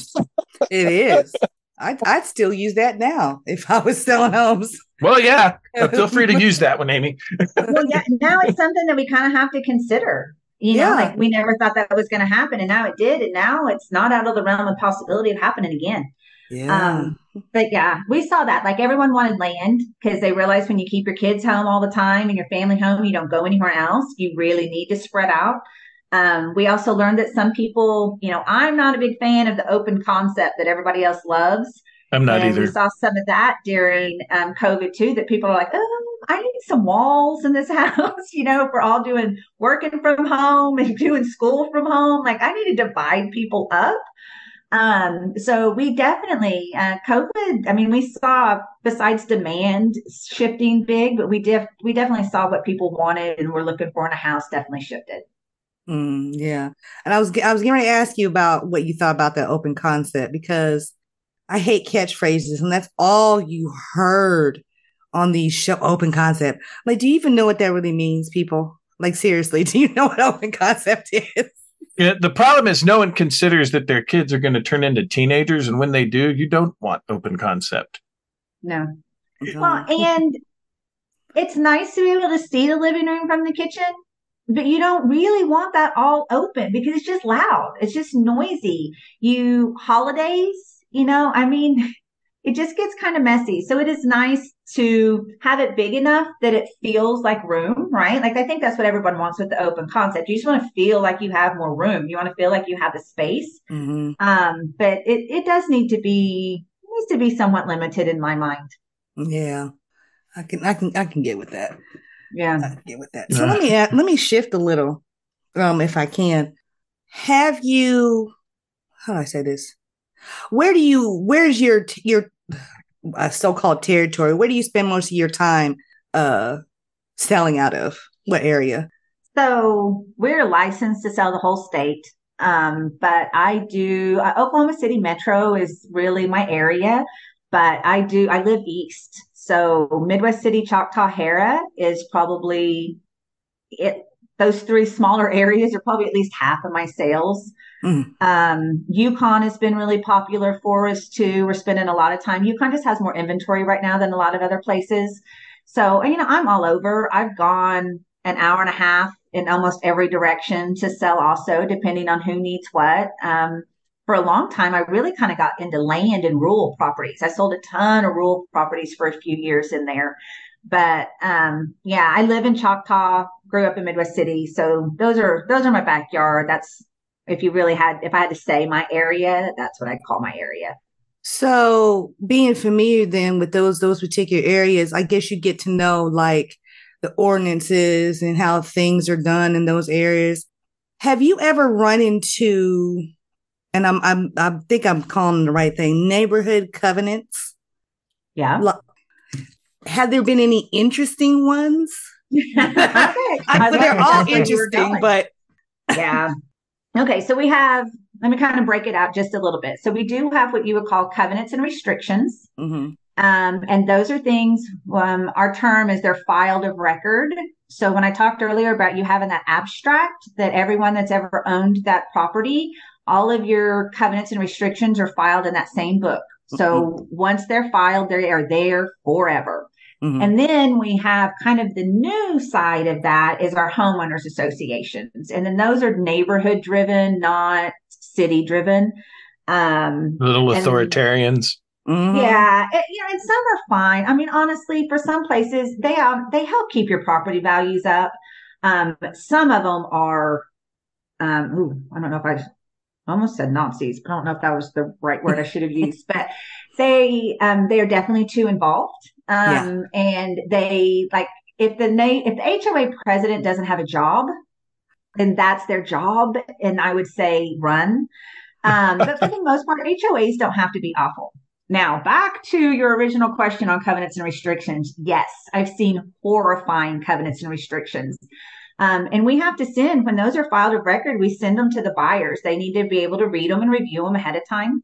it is. I'd, I'd still use that now if I was selling homes. Well, yeah. Feel free to use that one, Amy. well, yeah. Now it's something that we kind of have to consider. You know, like we never thought that was going to happen, and now it did, and now it's not out of the realm of possibility of happening again. Yeah. Um, but yeah, we saw that. Like everyone wanted land because they realized when you keep your kids home all the time and your family home, you don't go anywhere else. You really need to spread out. Um, we also learned that some people, you know, I'm not a big fan of the open concept that everybody else loves. I'm not and either. We saw some of that during um, COVID too, that people are like, oh, I need some walls in this house. you know, if we're all doing working from home and doing school from home, like I need to divide people up. Um, so we definitely, uh, COVID, I mean, we saw besides demand shifting big, but we def, we definitely saw what people wanted and were looking for in a house definitely shifted. Mm, yeah. And I was, I was getting to ask you about what you thought about that open concept because I hate catchphrases and that's all you heard on the show open concept. Like, do you even know what that really means, people? Like, seriously, do you know what open concept is? Yeah, the problem is no one considers that their kids are going to turn into teenagers, and when they do, you don't want open concept. No. Well, and it's nice to be able to see the living room from the kitchen, but you don't really want that all open because it's just loud. It's just noisy. You holidays, you know, I mean, it just gets kind of messy. So it is nice to have it big enough that it feels like room, right? Like I think that's what everyone wants with the open concept. You just want to feel like you have more room. You want to feel like you have the space. Mm-hmm. Um, but it, it does need to be needs to be somewhat limited in my mind. Yeah. I can I can I can get with that. Yeah. I can get with that. So let me let me shift a little, um, if I can. Have you how do I say this? Where do you where's your your uh, so-called territory? Where do you spend most of your time uh selling out of? What area? So we're licensed to sell the whole state. Um, but I do uh, Oklahoma City Metro is really my area, but I do I live east. So Midwest City, Choctaw, Harrah is probably it. Those three smaller areas are probably at least half of my sales. Mm. Um, Yukon has been really popular for us too. We're spending a lot of time. Yukon just has more inventory right now than a lot of other places. So, you know, I'm all over. I've gone an hour and a half in almost every direction to sell also, depending on who needs what. Um, for a long time, I really kind of got into land and rural properties. I sold a ton of rural properties for a few years in there. But um, yeah, I live in Choctaw, grew up in Midwest City, so those are those are my backyard. That's if you really had, if I had to say my area, that's what I'd call my area. So being familiar then with those those particular areas, I guess you get to know like the ordinances and how things are done in those areas. Have you ever run into and I'm I'm I think I'm calling the right thing, neighborhood covenants? Yeah. Have there been any interesting ones? okay. I, they're all interesting, but yeah. Okay, so we have, let me kind of break it out just a little bit. So we do have what you would call covenants and restrictions. Mm-hmm. Um, and those are things, um, our term is they're filed of record. So when I talked earlier about you having that abstract that everyone that's ever owned that property, all of your covenants and restrictions are filed in that same book. So mm-hmm. once they're filed, they are there forever. Mm-hmm. And then we have kind of the new side of that is our homeowners associations. And then those are neighborhood driven, not city driven. Um, little authoritarians. Mm-hmm. Yeah, it, you know, and some are fine. I mean, honestly, for some places, they um they help keep your property values up. Um, but some of them are, um, ooh, I don't know if I almost said Nazis. I don't know if that was the right word I should have used, but they um they are definitely too involved. Um, yeah. and they like if the na- if the HOA president doesn't have a job, then that's their job, and I would say run. Um, but for the most part, HOAs don't have to be awful. Now, back to your original question on covenants and restrictions. Yes, I've seen horrifying covenants and restrictions. Um, and we have to send, when those are filed of record, we send them to the buyers. They need to be able to read them and review them ahead of time.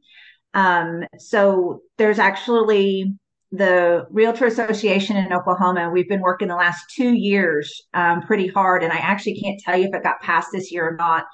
Um, so there's actually the Realtor Association in Oklahoma. We've been working the last two years um, pretty hard, and I actually can't tell you if it got passed this year or not.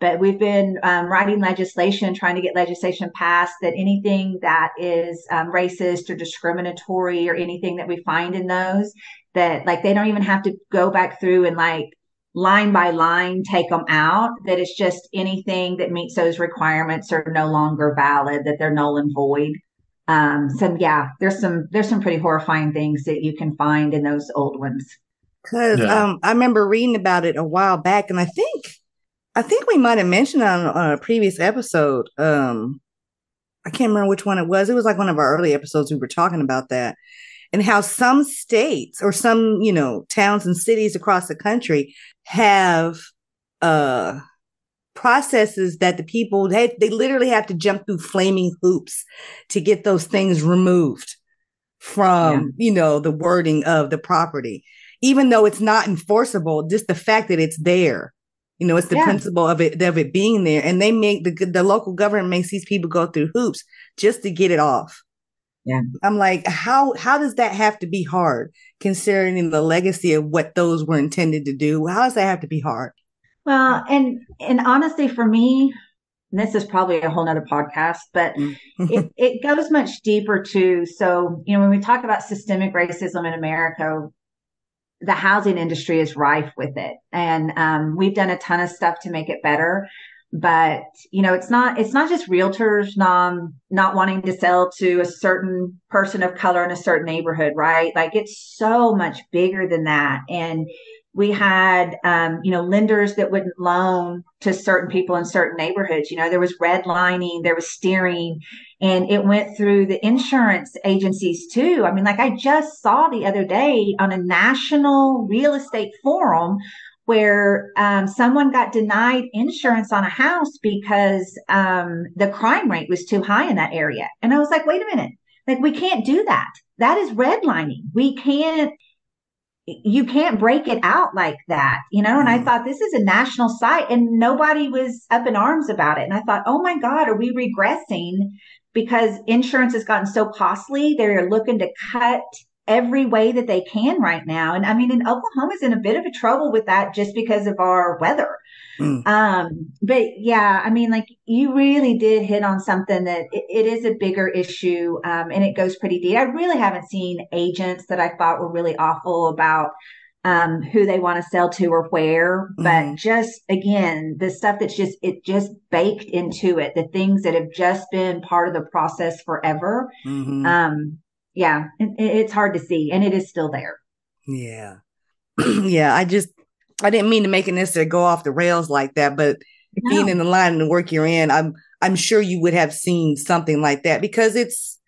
But we've been um, writing legislation, trying to get legislation passed that anything that is um, racist or discriminatory or anything that we find in those, that like they don't even have to go back through and like line by line take them out, that it's just anything that meets those requirements are no longer valid, that they're null and void. Um, so yeah, there's some there's some pretty horrifying things that you can find in those old ones. Cause yeah. um, I remember reading about it a while back, and I think I think we might have mentioned on, on a previous episode. Um, I can't remember which one it was. It was like one of our early episodes. We were talking about that and how some states or some, you know, towns and cities across the country have, uh, processes that the people they, they literally have to jump through flaming hoops to get those things removed from yeah. you know the wording of the property even though it's not enforceable just the fact that it's there you know, it's the yeah. principle of it of it being there, and they make the the local government makes these people go through hoops just to get it off. Yeah, I'm like, how how does that have to be hard, considering the legacy of what those were intended to do? How does that have to be hard? Well, and and honestly, for me, this is probably a whole nother podcast, but mm-hmm. it, it goes much deeper too. So, you know, when we talk about systemic racism in America, the housing industry is rife with it. And um, we've done a ton of stuff to make it better. But you know, it's not it's not just realtors not not wanting to sell to a certain person of color in a certain neighborhood, right? Like it's so much bigger than that. And we had um, you know lenders that wouldn't loan to certain people in certain neighborhoods. You know there was redlining there was steering and it went through the insurance agencies too. I mean like i just saw the other day on a national real estate forum where um, someone got denied insurance on a house because um, the crime rate was too high in that area. And i was like wait a minute. Like we can't do that. That is redlining. We can't you can't break it out like that, you know? And I mm. thought this is a national site and nobody was up in arms about it. And I thought, oh my God, are we regressing because insurance has gotten so costly? They're looking to cut every way that they can right now. And I mean, in Oklahoma's in a bit of a trouble with that just because of our weather. Mm. Um, but yeah, I mean, like you really did hit on something that it, it is a bigger issue. Um, and it goes pretty deep. I really haven't seen agents that I thought were really awful about um, who they want to sell to or where, but mm-hmm. just again, the stuff that's just, it just baked into it, the things that have just been part of the process forever. Mm-hmm. Um, yeah, it, it's hard to see and it is still there. Yeah. yeah. I just, I didn't mean to make it necessarily go off the rails like that, but no. being in the line and the work you're in, I'm, I'm sure you would have seen something like that because it's,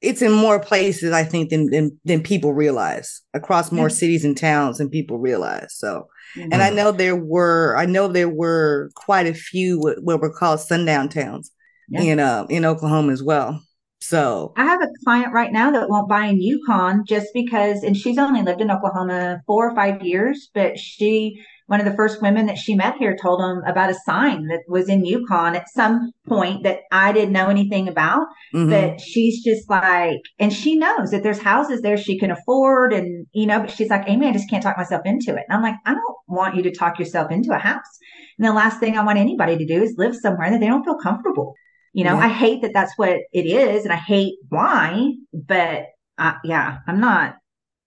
it's in more places, I think, than than, than people realize across more cities and towns than people realize. So, mm-hmm. and I know there were, I know there were quite a few what, what were called sundown towns yeah. in uh, in Oklahoma as well. So I have a client right now that won't buy in Yukon just because, and she's only lived in Oklahoma four or five years, but she one of the first women that she met here told them about a sign that was in Yukon at some point that I didn't know anything about. Mhm. But she's just like, and she knows that there's houses there she can afford. And, you know, but she's like, Amy, I just can't talk myself into it. And I'm like, I don't want you to talk yourself into a house. And the last thing I want anybody to do is live somewhere that they don't feel comfortable. You know, Yeah. I hate that that's what it is and I hate why, but uh, yeah, I'm not,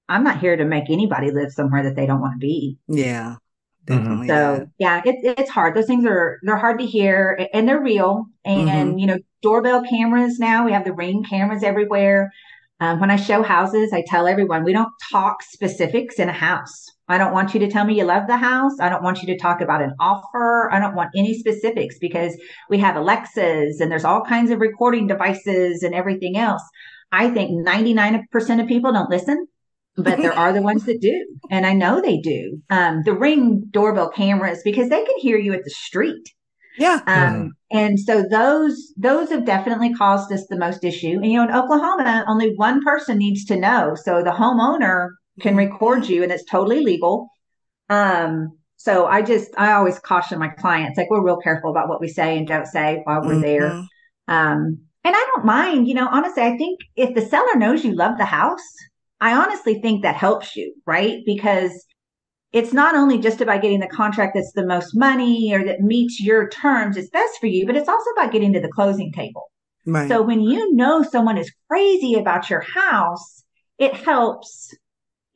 I'm not here to make anybody live somewhere that they don't want to be. yeah, definitely. So yeah, it's it's hard. Those things are they're hard to hear and they're real. And you know, doorbell cameras now we have the ring cameras everywhere. Um, when I show houses, I tell everyone we don't talk specifics in a house. I don't want you to tell me you love the house. I don't want you to talk about an offer. I don't want any specifics because we have Alexas and there's all kinds of recording devices and everything else. I think 99% of people don't listen but there are the ones that do. And I know they do. Um, the ring doorbell cameras, because they can hear you at the street. yeah, Um, and so those, those have definitely caused us the most issue. And, you know, in Oklahoma, only one person needs to know. So the homeowner can record you and it's totally legal. Um, so I just, I always caution my clients, like we're real careful about what we say and don't say while we're there. Mhm. Um, and I don't mind, you know, honestly, I think if the seller knows you love the house, I honestly think that helps you, right? Because it's not only just about getting the contract that's the most money or that meets your terms, it's best for you, but it's also about getting to the closing table. Right. So when you know someone is crazy about your house, it helps,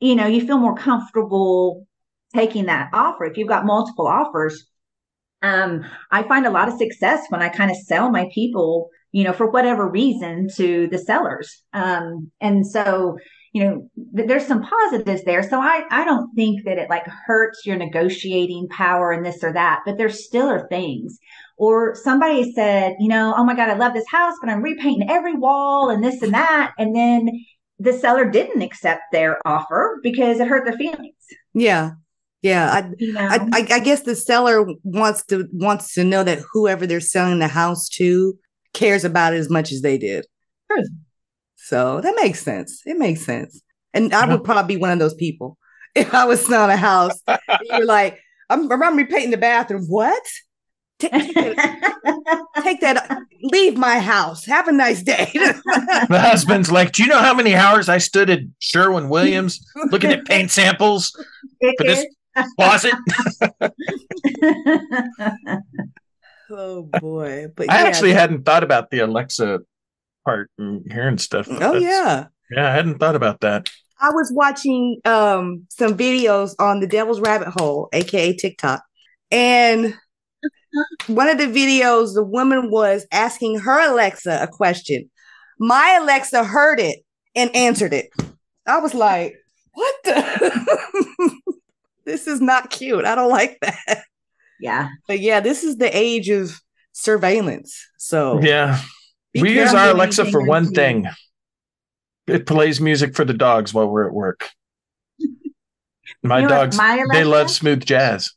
you know, you feel more comfortable taking that offer. If you've got multiple offers, um, I find a lot of success when I kind of sell my people, you know, for whatever reason to the sellers. Um, and so, you know, th- there's some positives there. So I, I don't think that it like hurts your negotiating power and this or that, but there still are things. Or somebody said, you know, oh my God, I love this house, but I'm repainting every wall and this and that. And then the seller didn't accept their offer because it hurt their feelings. yeah, yeah. I, You know? I, I, I guess the seller wants to wants to know that whoever they're selling the house to cares about it as much as they did. True. So that makes sense. It makes sense. And I would probably be one of those people if I was selling a house. you're like, I'm, I'm repainting the bathroom. What? Take, take that, take that. Leave my house. Have a nice day. The husband's like, Do you know how many hours I stood at Sherwin Williams looking at paint samples for this closet? oh boy! But I yeah. actually hadn't thought about the Alexa part and hearing stuff. Oh That's- yeah. Yeah, I hadn't thought about that. I was watching um some videos on the Devil's Rabbit Hole, aka TikTok, and one of the videos, the woman was asking her Alexa a question. My Alexa heard it and answered it. I was like, "What the? this is not cute. I don't like that." yeah. But yeah, this is the age of surveillance. So Yeah. we use our Alexa for one see. thing. It plays music for the dogs while we're at work. My You know dogs, my they love smooth jazz.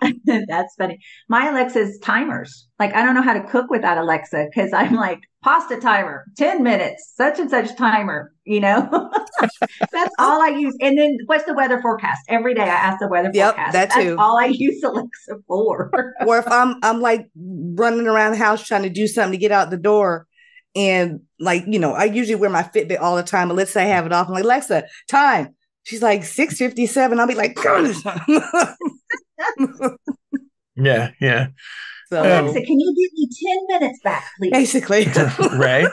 That's funny. My Alexa's timers. Like I don't know how to cook without Alexa because I'm like pasta timer, 10 minutes, such and such timer, you know? That's all I use. And then what's the weather forecast? Every day I ask the weather Yep, forecast. that That's too. all I use Alexa for. or if I'm I'm like running around the house trying to do something to get out the door, and like you know, I usually wear my Fitbit all the time. But let's say I have it off. I'm like Alexa, time. She's like six fifty seven. I'll be like, Yeah, yeah. so Alexa, can you give me 10 minutes back, please? basically, right?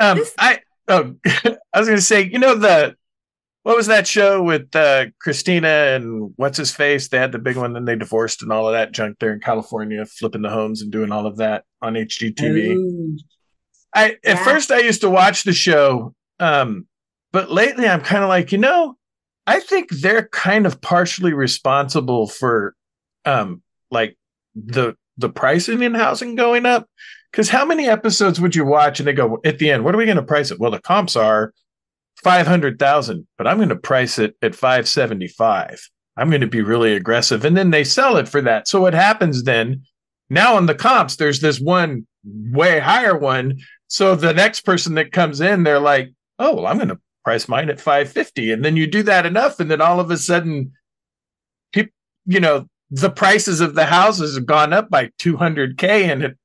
um, This- I oh, I was going to say, you know the what was that show with uh, Christina and what's his face? They had the big one, then they divorced and all of that junk there in California, flipping the homes and doing all of that on HGTV. Ooh. I at Yeah. first I used to watch the show, um, but lately I'm kind of like, you know, I think they're kind of partially responsible for, um, like the the pricing in housing going up. Because how many episodes would you watch and they go at the end? What are we going to price it? Well, the comps are five hundred thousand, but I'm going to price it at five seventy five. I'm going to be really aggressive, and then they sell it for that. So what happens then? Now on the comps, there's this one way higher one. So the next person that comes in, they're like, "Oh, well, I'm going to price mine at 550." And then you do that enough and then all of a sudden peop you know, the prices of the houses have gone up by 200k and it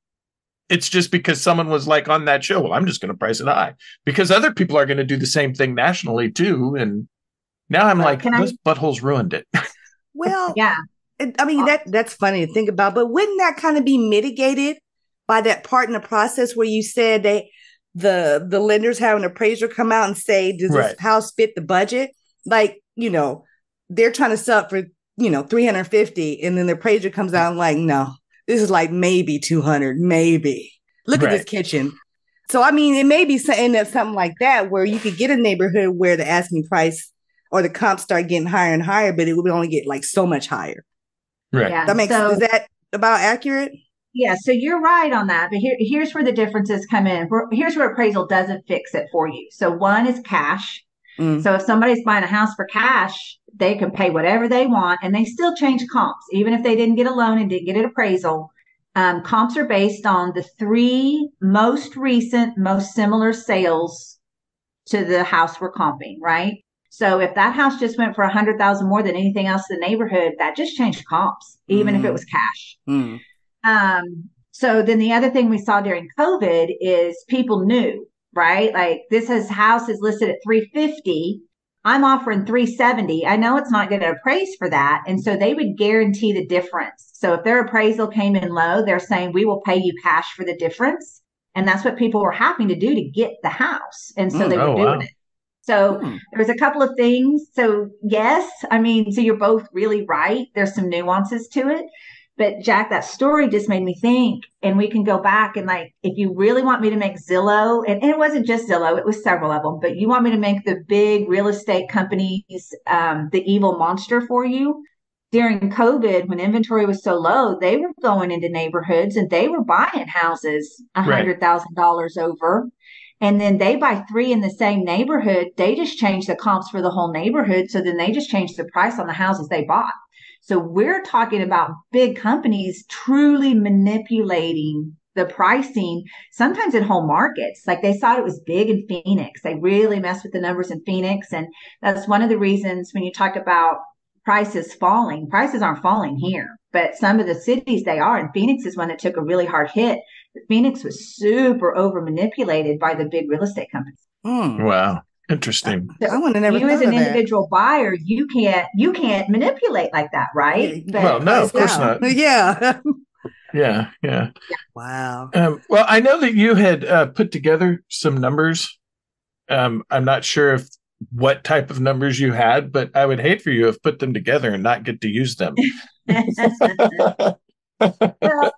it's just because someone was like on that show well i'm just going to price it high because other people are going to do the same thing nationally too and now i'm like can I- those buttholes ruined it Well, Yeah. I mean that that's funny to think about, but wouldn't that kind of be mitigated by that part in the process where you said they the the lenders have an appraiser come out and say, does Right. this house fit the budget? Like, you know, they're trying to sell it for, you know, 350 and then the appraiser comes out and like, no, this is like maybe 200, maybe. Look at this kitchen. So I mean, it may be something that something like that where you could get a neighborhood where the asking price or the comps start getting higher and higher, but it would only get like so much higher. right Yeah. That makes so, is that about accurate? Yeah, so you're right on that, but here, here's where the differences come in. Here's where appraisal doesn't fix it for you. So one is cash. Mm. So if somebody's buying a house for cash, they can pay whatever they want, and they still change comps, even if they didn't get a loan and didn't get an appraisal. Um, comps are based on the three most recent, most similar sales to the house we're comping, right? So if that house just went for a hundred thousand more than anything else in the neighborhood, that just changed comps, even if it Mm. was cash. Mm. Um, so then the other thing we saw during COVID is people knew, right? Like this has house is listed at 350. I'm offering 370. I know it's not going to appraise for that. And so they would guarantee the difference. So if their appraisal came in low, they're saying we will pay you cash for the difference. And that's what people were having to do to get the house. And so Mm, they were oh, doing wow. it. So Hmm. there was a couple of things. So yes, I mean, so you're both really right. There's some nuances to it. But Jack, that story just made me think, and we can go back and like, if you really want me to make Zillow, and, and it wasn't just Zillow, it was several of them, but you want me to make the big real estate companies, um, the evil monster for you. During COVID, when inventory was so low, they were going into neighborhoods and they were buying houses a hundred thousand dollars over. And then they buy three in the same neighborhood. They just change the comps for the whole neighborhood. So then they just change the price on the houses they bought. So we're talking about big companies truly manipulating the pricing, sometimes in whole markets. Like they thought it was big in Phoenix. They really messed with the numbers in Phoenix. And that's one of the reasons when you talk about prices falling, prices aren't falling here, but some of the cities they are. And Phoenix is one that took a really hard hit. Phoenix was super over manipulated by the big real estate companies. Mm. wow interesting So I would have never you as an of that. individual buyer, you can't you can't manipulate like that, right? Yeah, Well, no, of course Wow. not. Yeah. yeah yeah wow. Um, well, I know that you had uh, put together some numbers. Um, I'm not sure if what type of numbers you had, but I would hate for you to have put them together and not get to use them. well,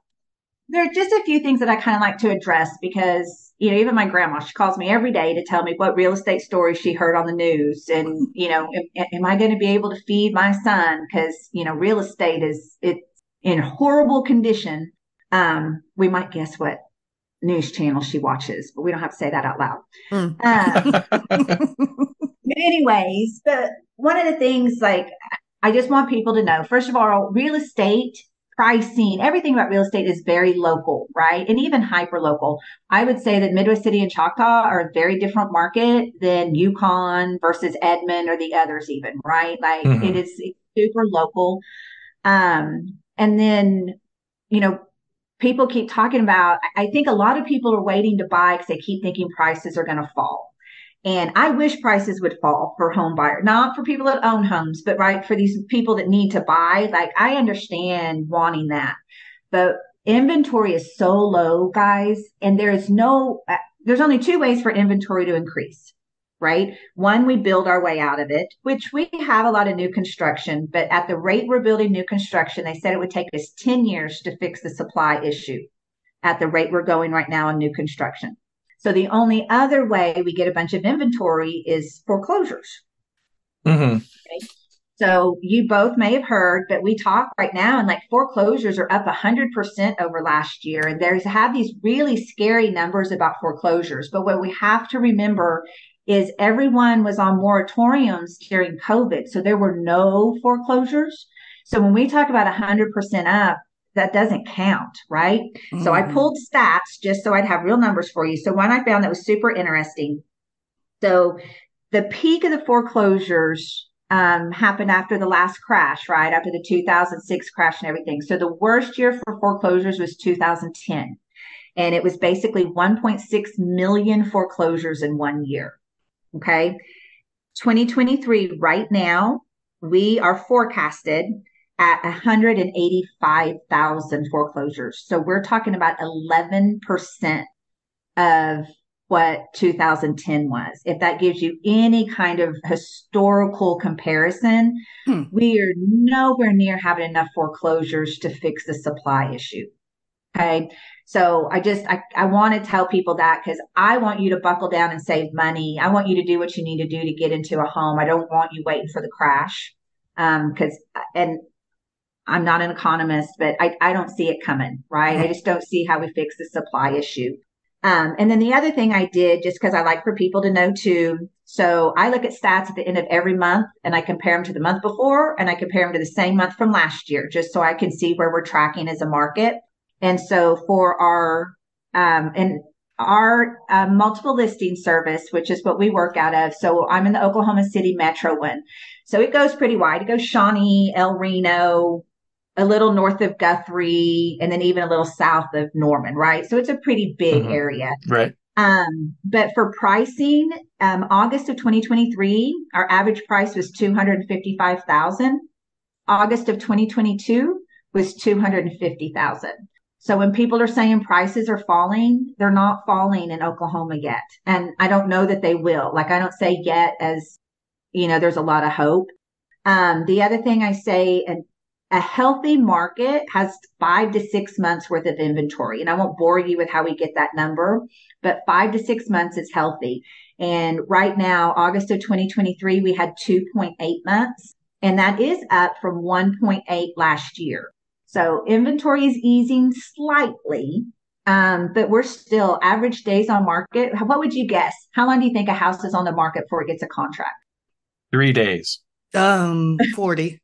there are just a few things that I kind of like to address because you know even my grandma she calls me every day to tell me what real estate stories she heard on the news and you know am, am I going to be able to feed my son because you know real estate is it's in horrible condition. Um, we might guess what news channel she watches, but we don't have to say that out loud. Mm. Um, but anyways, but one of the things like I just want people to know, first of all, real estate pricing, everything about real estate is very local, right? And even hyper local. I would say that Midwest City and Choctaw are a very different market than Yukon versus Edmond or the others even, right? Like Mhm. it is super local. Um, and then, you know, people keep talking about, I I think a lot of people are waiting to buy because they keep thinking prices are going to fall. And I wish prices would fall for home buyer, not for people that own homes, but right for these people that need to buy. Like I understand wanting that, but inventory is so low, guys, and there is no, uh, there's only two ways for inventory to increase, right? One, we build our way out of it, which we have a lot of new construction, but at the rate we're building new construction, they said it would take us 10 years to fix the supply issue at the rate we're going right now in new construction. So the only other way we get a bunch of inventory is foreclosures. hmm So you both may have heard, but we talk right now and like foreclosures are up 100% over last year. And there's have these really scary numbers about foreclosures. But what we have to remember is everyone was on moratoriums during COVID. So there were no foreclosures. So when we talk about 100% up, that doesn't count, right? So I Mhm. pulled stats just so I'd have real numbers for you. So one I found that was super interesting. So the peak of the foreclosures um, happened after the last crash, right? After the 2006 crash and everything. So the worst year for foreclosures was 2010. And it was basically 1.6 million foreclosures in one year. Okay. 2023, right now, we are forecasted at 185,000 foreclosures. So we're talking about 11% of what 2010 was. If that gives you any kind of historical comparison, hmm. we are nowhere near having enough foreclosures to fix the supply issue. Okay. So I just, I, I want to tell people that because I want you to buckle down and save money. I want you to do what you need to do to get into a home. I don't want you waiting for the crash. Um, cause, and I'm not an economist, but I, I don't see it coming, right? I just don't see how we fix the supply issue. Um, and then the other thing I did, just because I like for people to know too. So I look at stats at the end of every month and I compare them to the month before and I compare them to the same month from last year, just so I can see where we're tracking as a market. And so for our, um, and our uh, multiple listing service, which is what we work out of. So I'm in the Oklahoma City metro one. So it goes pretty wide. It goes Shawnee, El Reno, a little north of Guthrie and then even a little south of Norman, right? So it's a pretty big mm-hmm. area. Right. Um, but for pricing, um, August of 2023, our average price was 255,000. August of 2022 was 250,000. So when people are saying prices are falling, they're not falling in Oklahoma yet. And I don't know that they will. Like I don't say yet as, you know, there's a lot of hope. Um, the other thing I say, and a healthy market has five to six months worth of inventory. And I won't bore you with how we get that number, but five to six months is healthy. And right now, August of 2023, we had 2.8 months, and that is up from 1.8 last year. So inventory is easing slightly, um, but we're still average days on market. What would you guess? How long do you think a house is on the market before it gets a contract? Three days. Um, 40.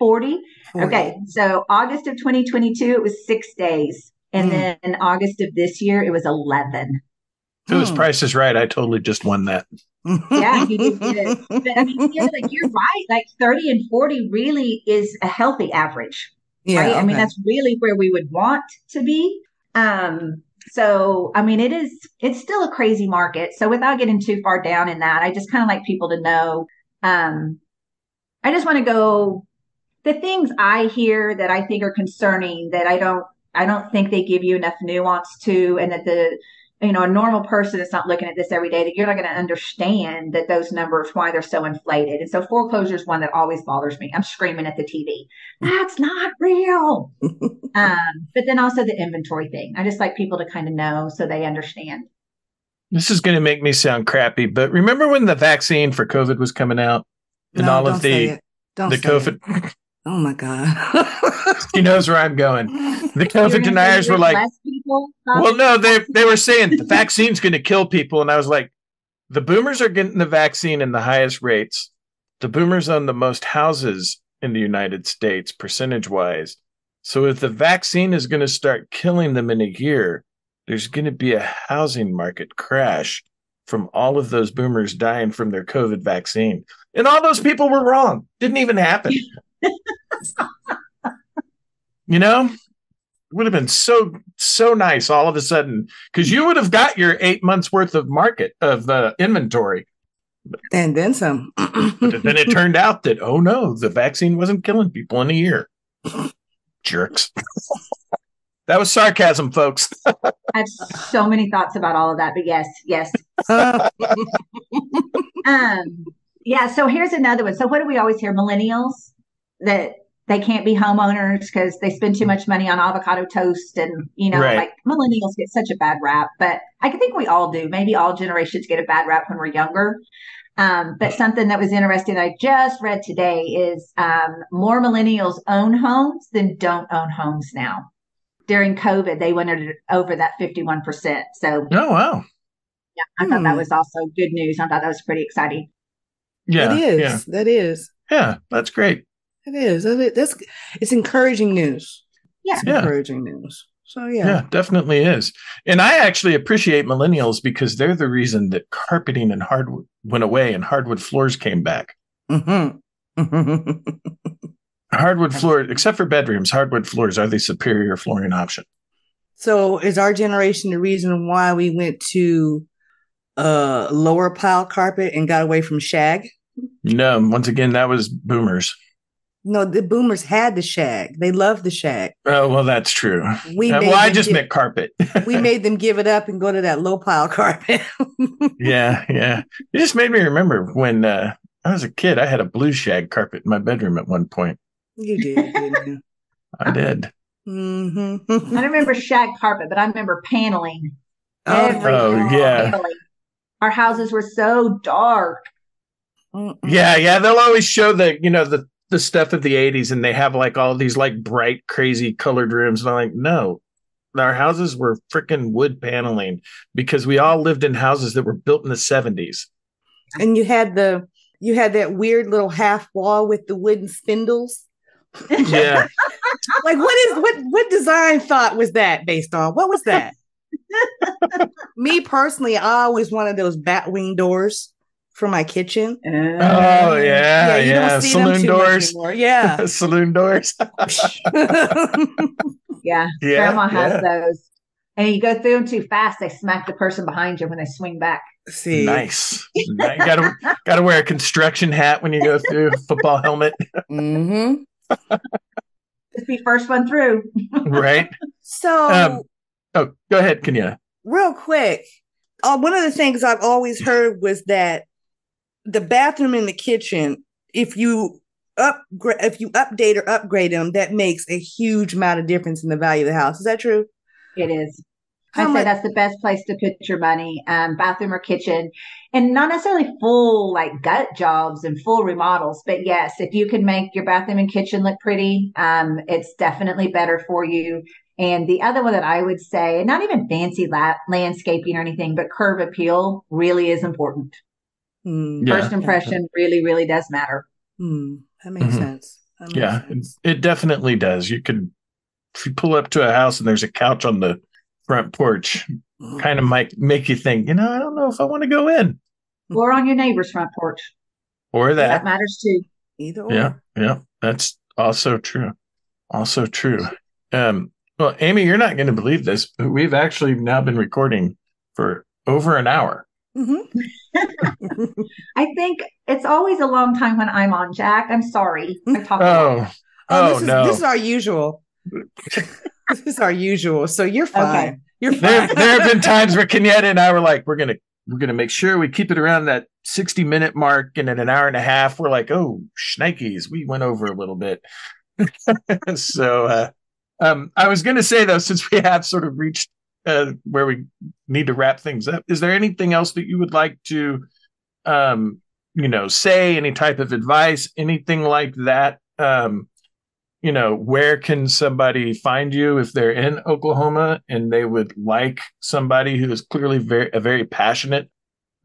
40? Okay. So August of 2022, it was six days. And mm. then August of this year, it was 11. If it was hmm. Price is Right, I totally just won that. yeah, he did it. But I mean, yeah, like you're right. Like 30 and 40 really is a healthy average. Yeah. Right? Okay. I mean, that's really where we would want to be. Um, so, I mean, it is, it's still a crazy market. So without getting too far down in that, I just kind of like people to know, um, I just want to go the things I hear that I think are concerning that I don't I don't think they give you enough nuance to and that the you know a normal person is not looking at this every day that you're not going to understand that those numbers why they're so inflated. And so foreclosure is one that always bothers me. I'm screaming at the tv that's not real. Um, but then also the inventory thing. I just like people to kind of know so they understand. This is going to make me sound crappy but remember when the vaccine for covid was coming out? And no, all of the the covid Oh my God. he knows where I'm going. The COVID deniers were like, well, no, they, they were saying the vaccine's going to kill people. And I was like, the boomers are getting the vaccine in the highest rates. The boomers own the most houses in the United States, percentage wise. So if the vaccine is going to start killing them in a year, there's going to be a housing market crash from all of those boomers dying from their COVID vaccine. And all those people were wrong. Didn't even happen you know, it would have been so so nice all of a sudden because you would have got your eight months worth of market of uh, inventory, and then some. but then it turned out that oh no, the vaccine wasn't killing people in a year. Jerks. that was sarcasm, folks. I have so many thoughts about all of that, but yes, yes. um, yeah. So here's another one. So what do we always hear? Millennials that they can't be homeowners because they spend too much money on avocado toast and you know right. like millennials get such a bad rap but i think we all do maybe all generations get a bad rap when we're younger um, but something that was interesting i just read today is um, more millennials own homes than don't own homes now during covid they went over that 51% so oh wow yeah i hmm. thought that hmm. was also good news i thought that was pretty exciting yeah it is yeah. that is yeah that's great it is. That's it's encouraging news. Yeah. It's encouraging yeah. news. So yeah. Yeah, definitely is. And I actually appreciate millennials because they're the reason that carpeting and hardwood went away and hardwood floors came back. Mm-hmm. Hardwood floor, except for bedrooms, hardwood floors are the superior flooring option. so is our generation the reason why we went to uh lower pile carpet and got away from shag? No, once again, that was boomers. No, the boomers had the shag. They loved the shag. Oh, well, that's true. We Uh, well, I just gi- meant carpet. we made them give it up and go to that low pile carpet. yeah, yeah. It just made me remember when uh, I was a kid, I had a blue shag carpet in my bedroom at one point. you did, didn't you? I did. hmm I don't remember shag carpet, but I remember paneling. Oh, Every Oh, yeah. paneling. Our houses were so dark. Yeah, yeah. They'll always show the, you know, the the stuff of the 80s and they have like all these like bright, crazy colored rooms. And I'm like, no, our houses were freaking wood paneling because we all lived in houses that were built in the 70s. And you had the you had that weird little half wall with the wooden spindles. Yeah. Like what is what what design thought was that based on? What was that? Me personally, I always wanted those bat wing doors for my kitchen. Oh, yeah. you Yeah. don't see them Saloon too doors. anymore. Yeah. Saloon doors. Yeah, Yeah, grandma has yeah. those. And you go through them too fast, they smack the person behind you when they swing back. See, Nice. you gotta gotta wear a construction hat when you go through football helmet, mm-hmm. Just be first one through. right? So, Um, Oh, go ahead, Kenya. real quick, uh, one of the things I've always heard was that the bathroom in the kitchen, if you upgrade, if you update or upgrade them, that makes a huge amount of difference in the value of the house. Is that true? It is. How I say that's the best place to put your money, um, bathroom or kitchen, and not necessarily full like gut jobs and full remodels. But yes, if you can make your bathroom and kitchen look pretty, um, it's definitely better for you. And the other one that I would say, not even fancy la- landscaping or anything, but curb appeal really is important. Hmm. Yeah. First impression really, really does matter. Hmm. That makes Mhm. sense. That makes Yeah, it, sense. it definitely does. You could, if you pull up to a house and there's a couch on the front porch, kind of might make you think, you know, I don't know if I want to go in Or on your neighbor's front porch. or That that. matters too. Either or. Yeah, yeah, that's also true. Also true. Um, well, Amy, you're not going to believe this, but we've actually now been recording for over an hour. Mhm. I think it's always a long time when I'm on, Jack. I'm sorry. I talk a lot. Oh, Oh, oh, this is no. this is our usual. this is our usual. So you're fine. Okay. You're there, fine. there have been times where Kenyetta and I were like, we're gonna we're gonna make sure we keep it around that 60 minute mark and in an hour and a half we're like oh shnikes we went over a little bit so uh um i was gonna say though since we have sort of reached uh where we need to wrap things up. Is there anything else that you would like to um you know say? Any type of advice? Anything like that? Um you know where can somebody find you if they're in oklahoma and they would like somebody who is clearly very a very passionate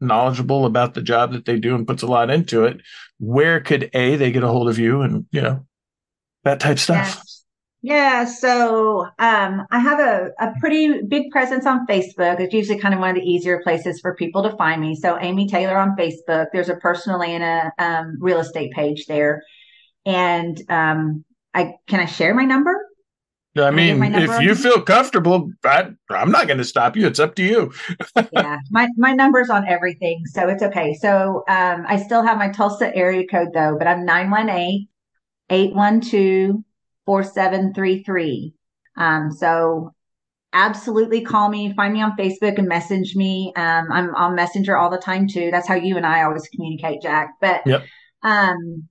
knowledgeable about the job that they do and puts a lot into it? Where could a they get a hold of you and you know that type stuff? Yeah, so um, I have a, a pretty big presence on Facebook. It's usually kind of one of the easier places for people to find me. So Amy Taylor on Facebook. There's a personal and a um, real estate page there. And um, I can I share my number? i I mean number if you feel comfortable I, i'm not going to stop you it's up to you yeah, my my number's on everything, so it's okay. So um, I still have my Tulsa area code though, but I'm 918-812-4733. Um, so absolutely call me, find me on Facebook and message me. Um, I'm on Messenger all the time too. That's how you and I always communicate, Jack. But Yep. um,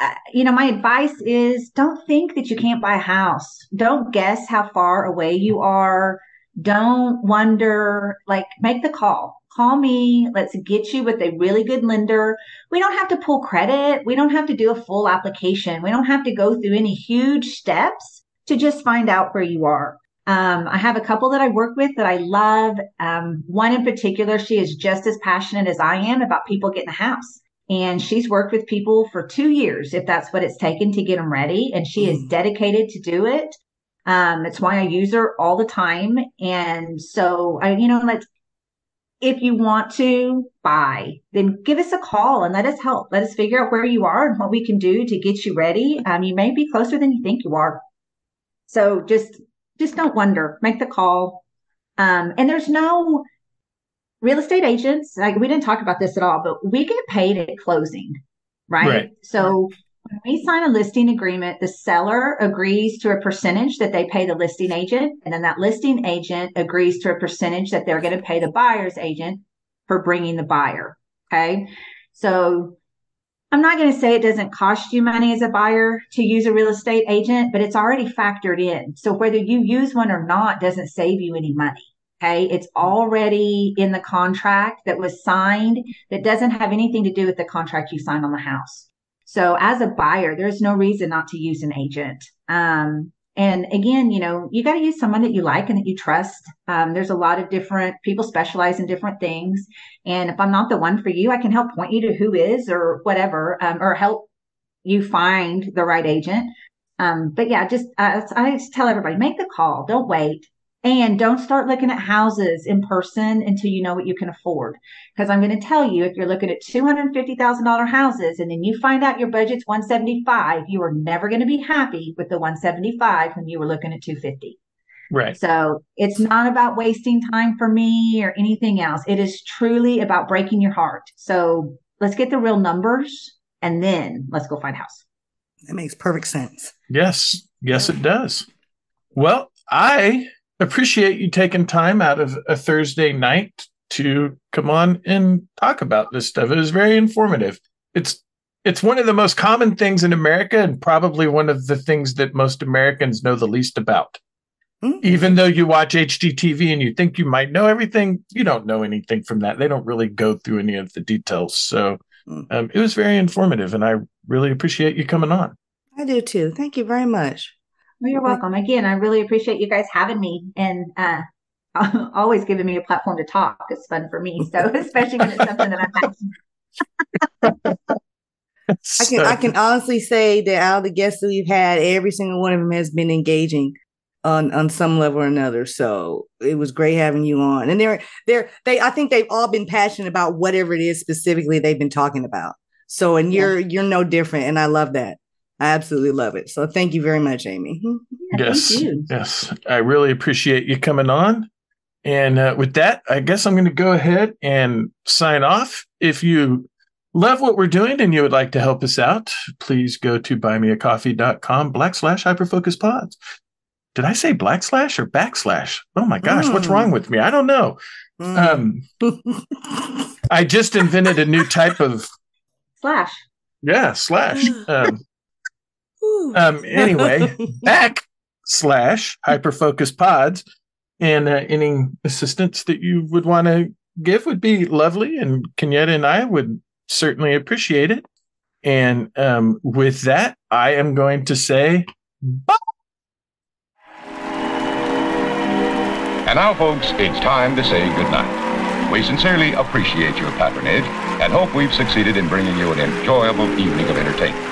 uh, you know, my advice is don't think that you can't buy a house. Don't guess how far away you are. Don't wonder, like, make the call. Call me. Let's get you with a really good lender. We don't have to pull credit. We don't have to do a full application. We don't have to go through any huge steps to just find out where you are. Um, I have a couple that I work with that I love. Um, one in particular, she is just as passionate as I am about people getting a house. And she's worked with people for two years, if that's what it's taken to get them ready. And she is Mm. dedicated to do it. Um, it's why I use her all the time. And so I, you know, let's if you want to buy, then give us a call and let us help. Let us figure out where you are and what we can do to get you ready. Um, you may be closer than you think you are. So just, just don't wonder. Make the call. Um, and there's no real estate agents. Like we didn't talk about this at all, but we get paid at closing, right? right. So when we sign a listing agreement, the seller agrees to a percentage that they pay the listing agent, and then that listing agent agrees to a percentage that they're going to pay the buyer's agent for bringing the buyer. Okay. So I'm not going to say it doesn't cost you money as a buyer to use a real estate agent, but it's already factored in. So whether you use one or not doesn't save you any money. Okay. It's already in the contract that was signed that doesn't have anything to do with the contract you signed on the house. So as a buyer, there's no reason not to use an agent. Um, and again, you know, you got to use someone that you like and that you trust. Um, there's a lot of different people specialize in different things. And if I'm not the one for you, I can help point you to who is or whatever, um, or help you find the right agent. Um, but yeah, just, uh, I just tell everybody, make the call. Don't wait. And don't start looking at houses in person until you know what you can afford. Because I'm going to tell you, if you're looking at $250,000 houses and then you find out your budget's 175, you are never going to be happy with the 175 when you were looking at 250. Right. So it's not about wasting time for me or anything else. It is truly about breaking your heart. So let's get the real numbers and then let's go find a house. That makes perfect sense. Yes. Yes, it does. Well, I appreciate you taking time out of a Thursday night to come on and talk about this stuff. It was very informative. It's it's one of the most common things in America and probably one of the things that most Americans know the least about. Mm-hmm. Even though you watch HGTV and you think you might know everything, you don't know anything from that. They don't really go through any of the details. So mm. um, it was very informative, and I really appreciate you coming on. I do too. Thank you very much. Well, you're welcome. Again, I really appreciate you guys having me and uh, always giving me a platform to talk. It's fun for me. So especially when it's something that I'm passionate. I can I can honestly say that all the guests that we've had, every single one of them has been engaging on on some level or another. So it was great having you on. And they're they're they I think they've all been passionate about whatever it is specifically they've been talking about. So and you're you're no different, and I love that. I absolutely love it. So thank you very much, Amy. Yeah, yes. Yes. I really appreciate you coming on. And uh, with that, I guess I'm going to go ahead and sign off. If you love what we're doing and you would like to help us out, please go to buymeacoffee.com backslash hyperfocus pods. Did I say black slash or backslash? Oh my gosh, mm. what's wrong with me? I don't know. Mm. Um, I just invented a new type of slash. Yeah, slash. Um, um, anyway, back slash hyperfocus pods and uh, any assistance that you would want to give would be lovely. And Kenyetta and I would certainly appreciate it. And um, with that, I am going to say bye. And now, folks, it's time to say goodnight. We sincerely appreciate your patronage and hope we've succeeded in bringing you an enjoyable evening of entertainment.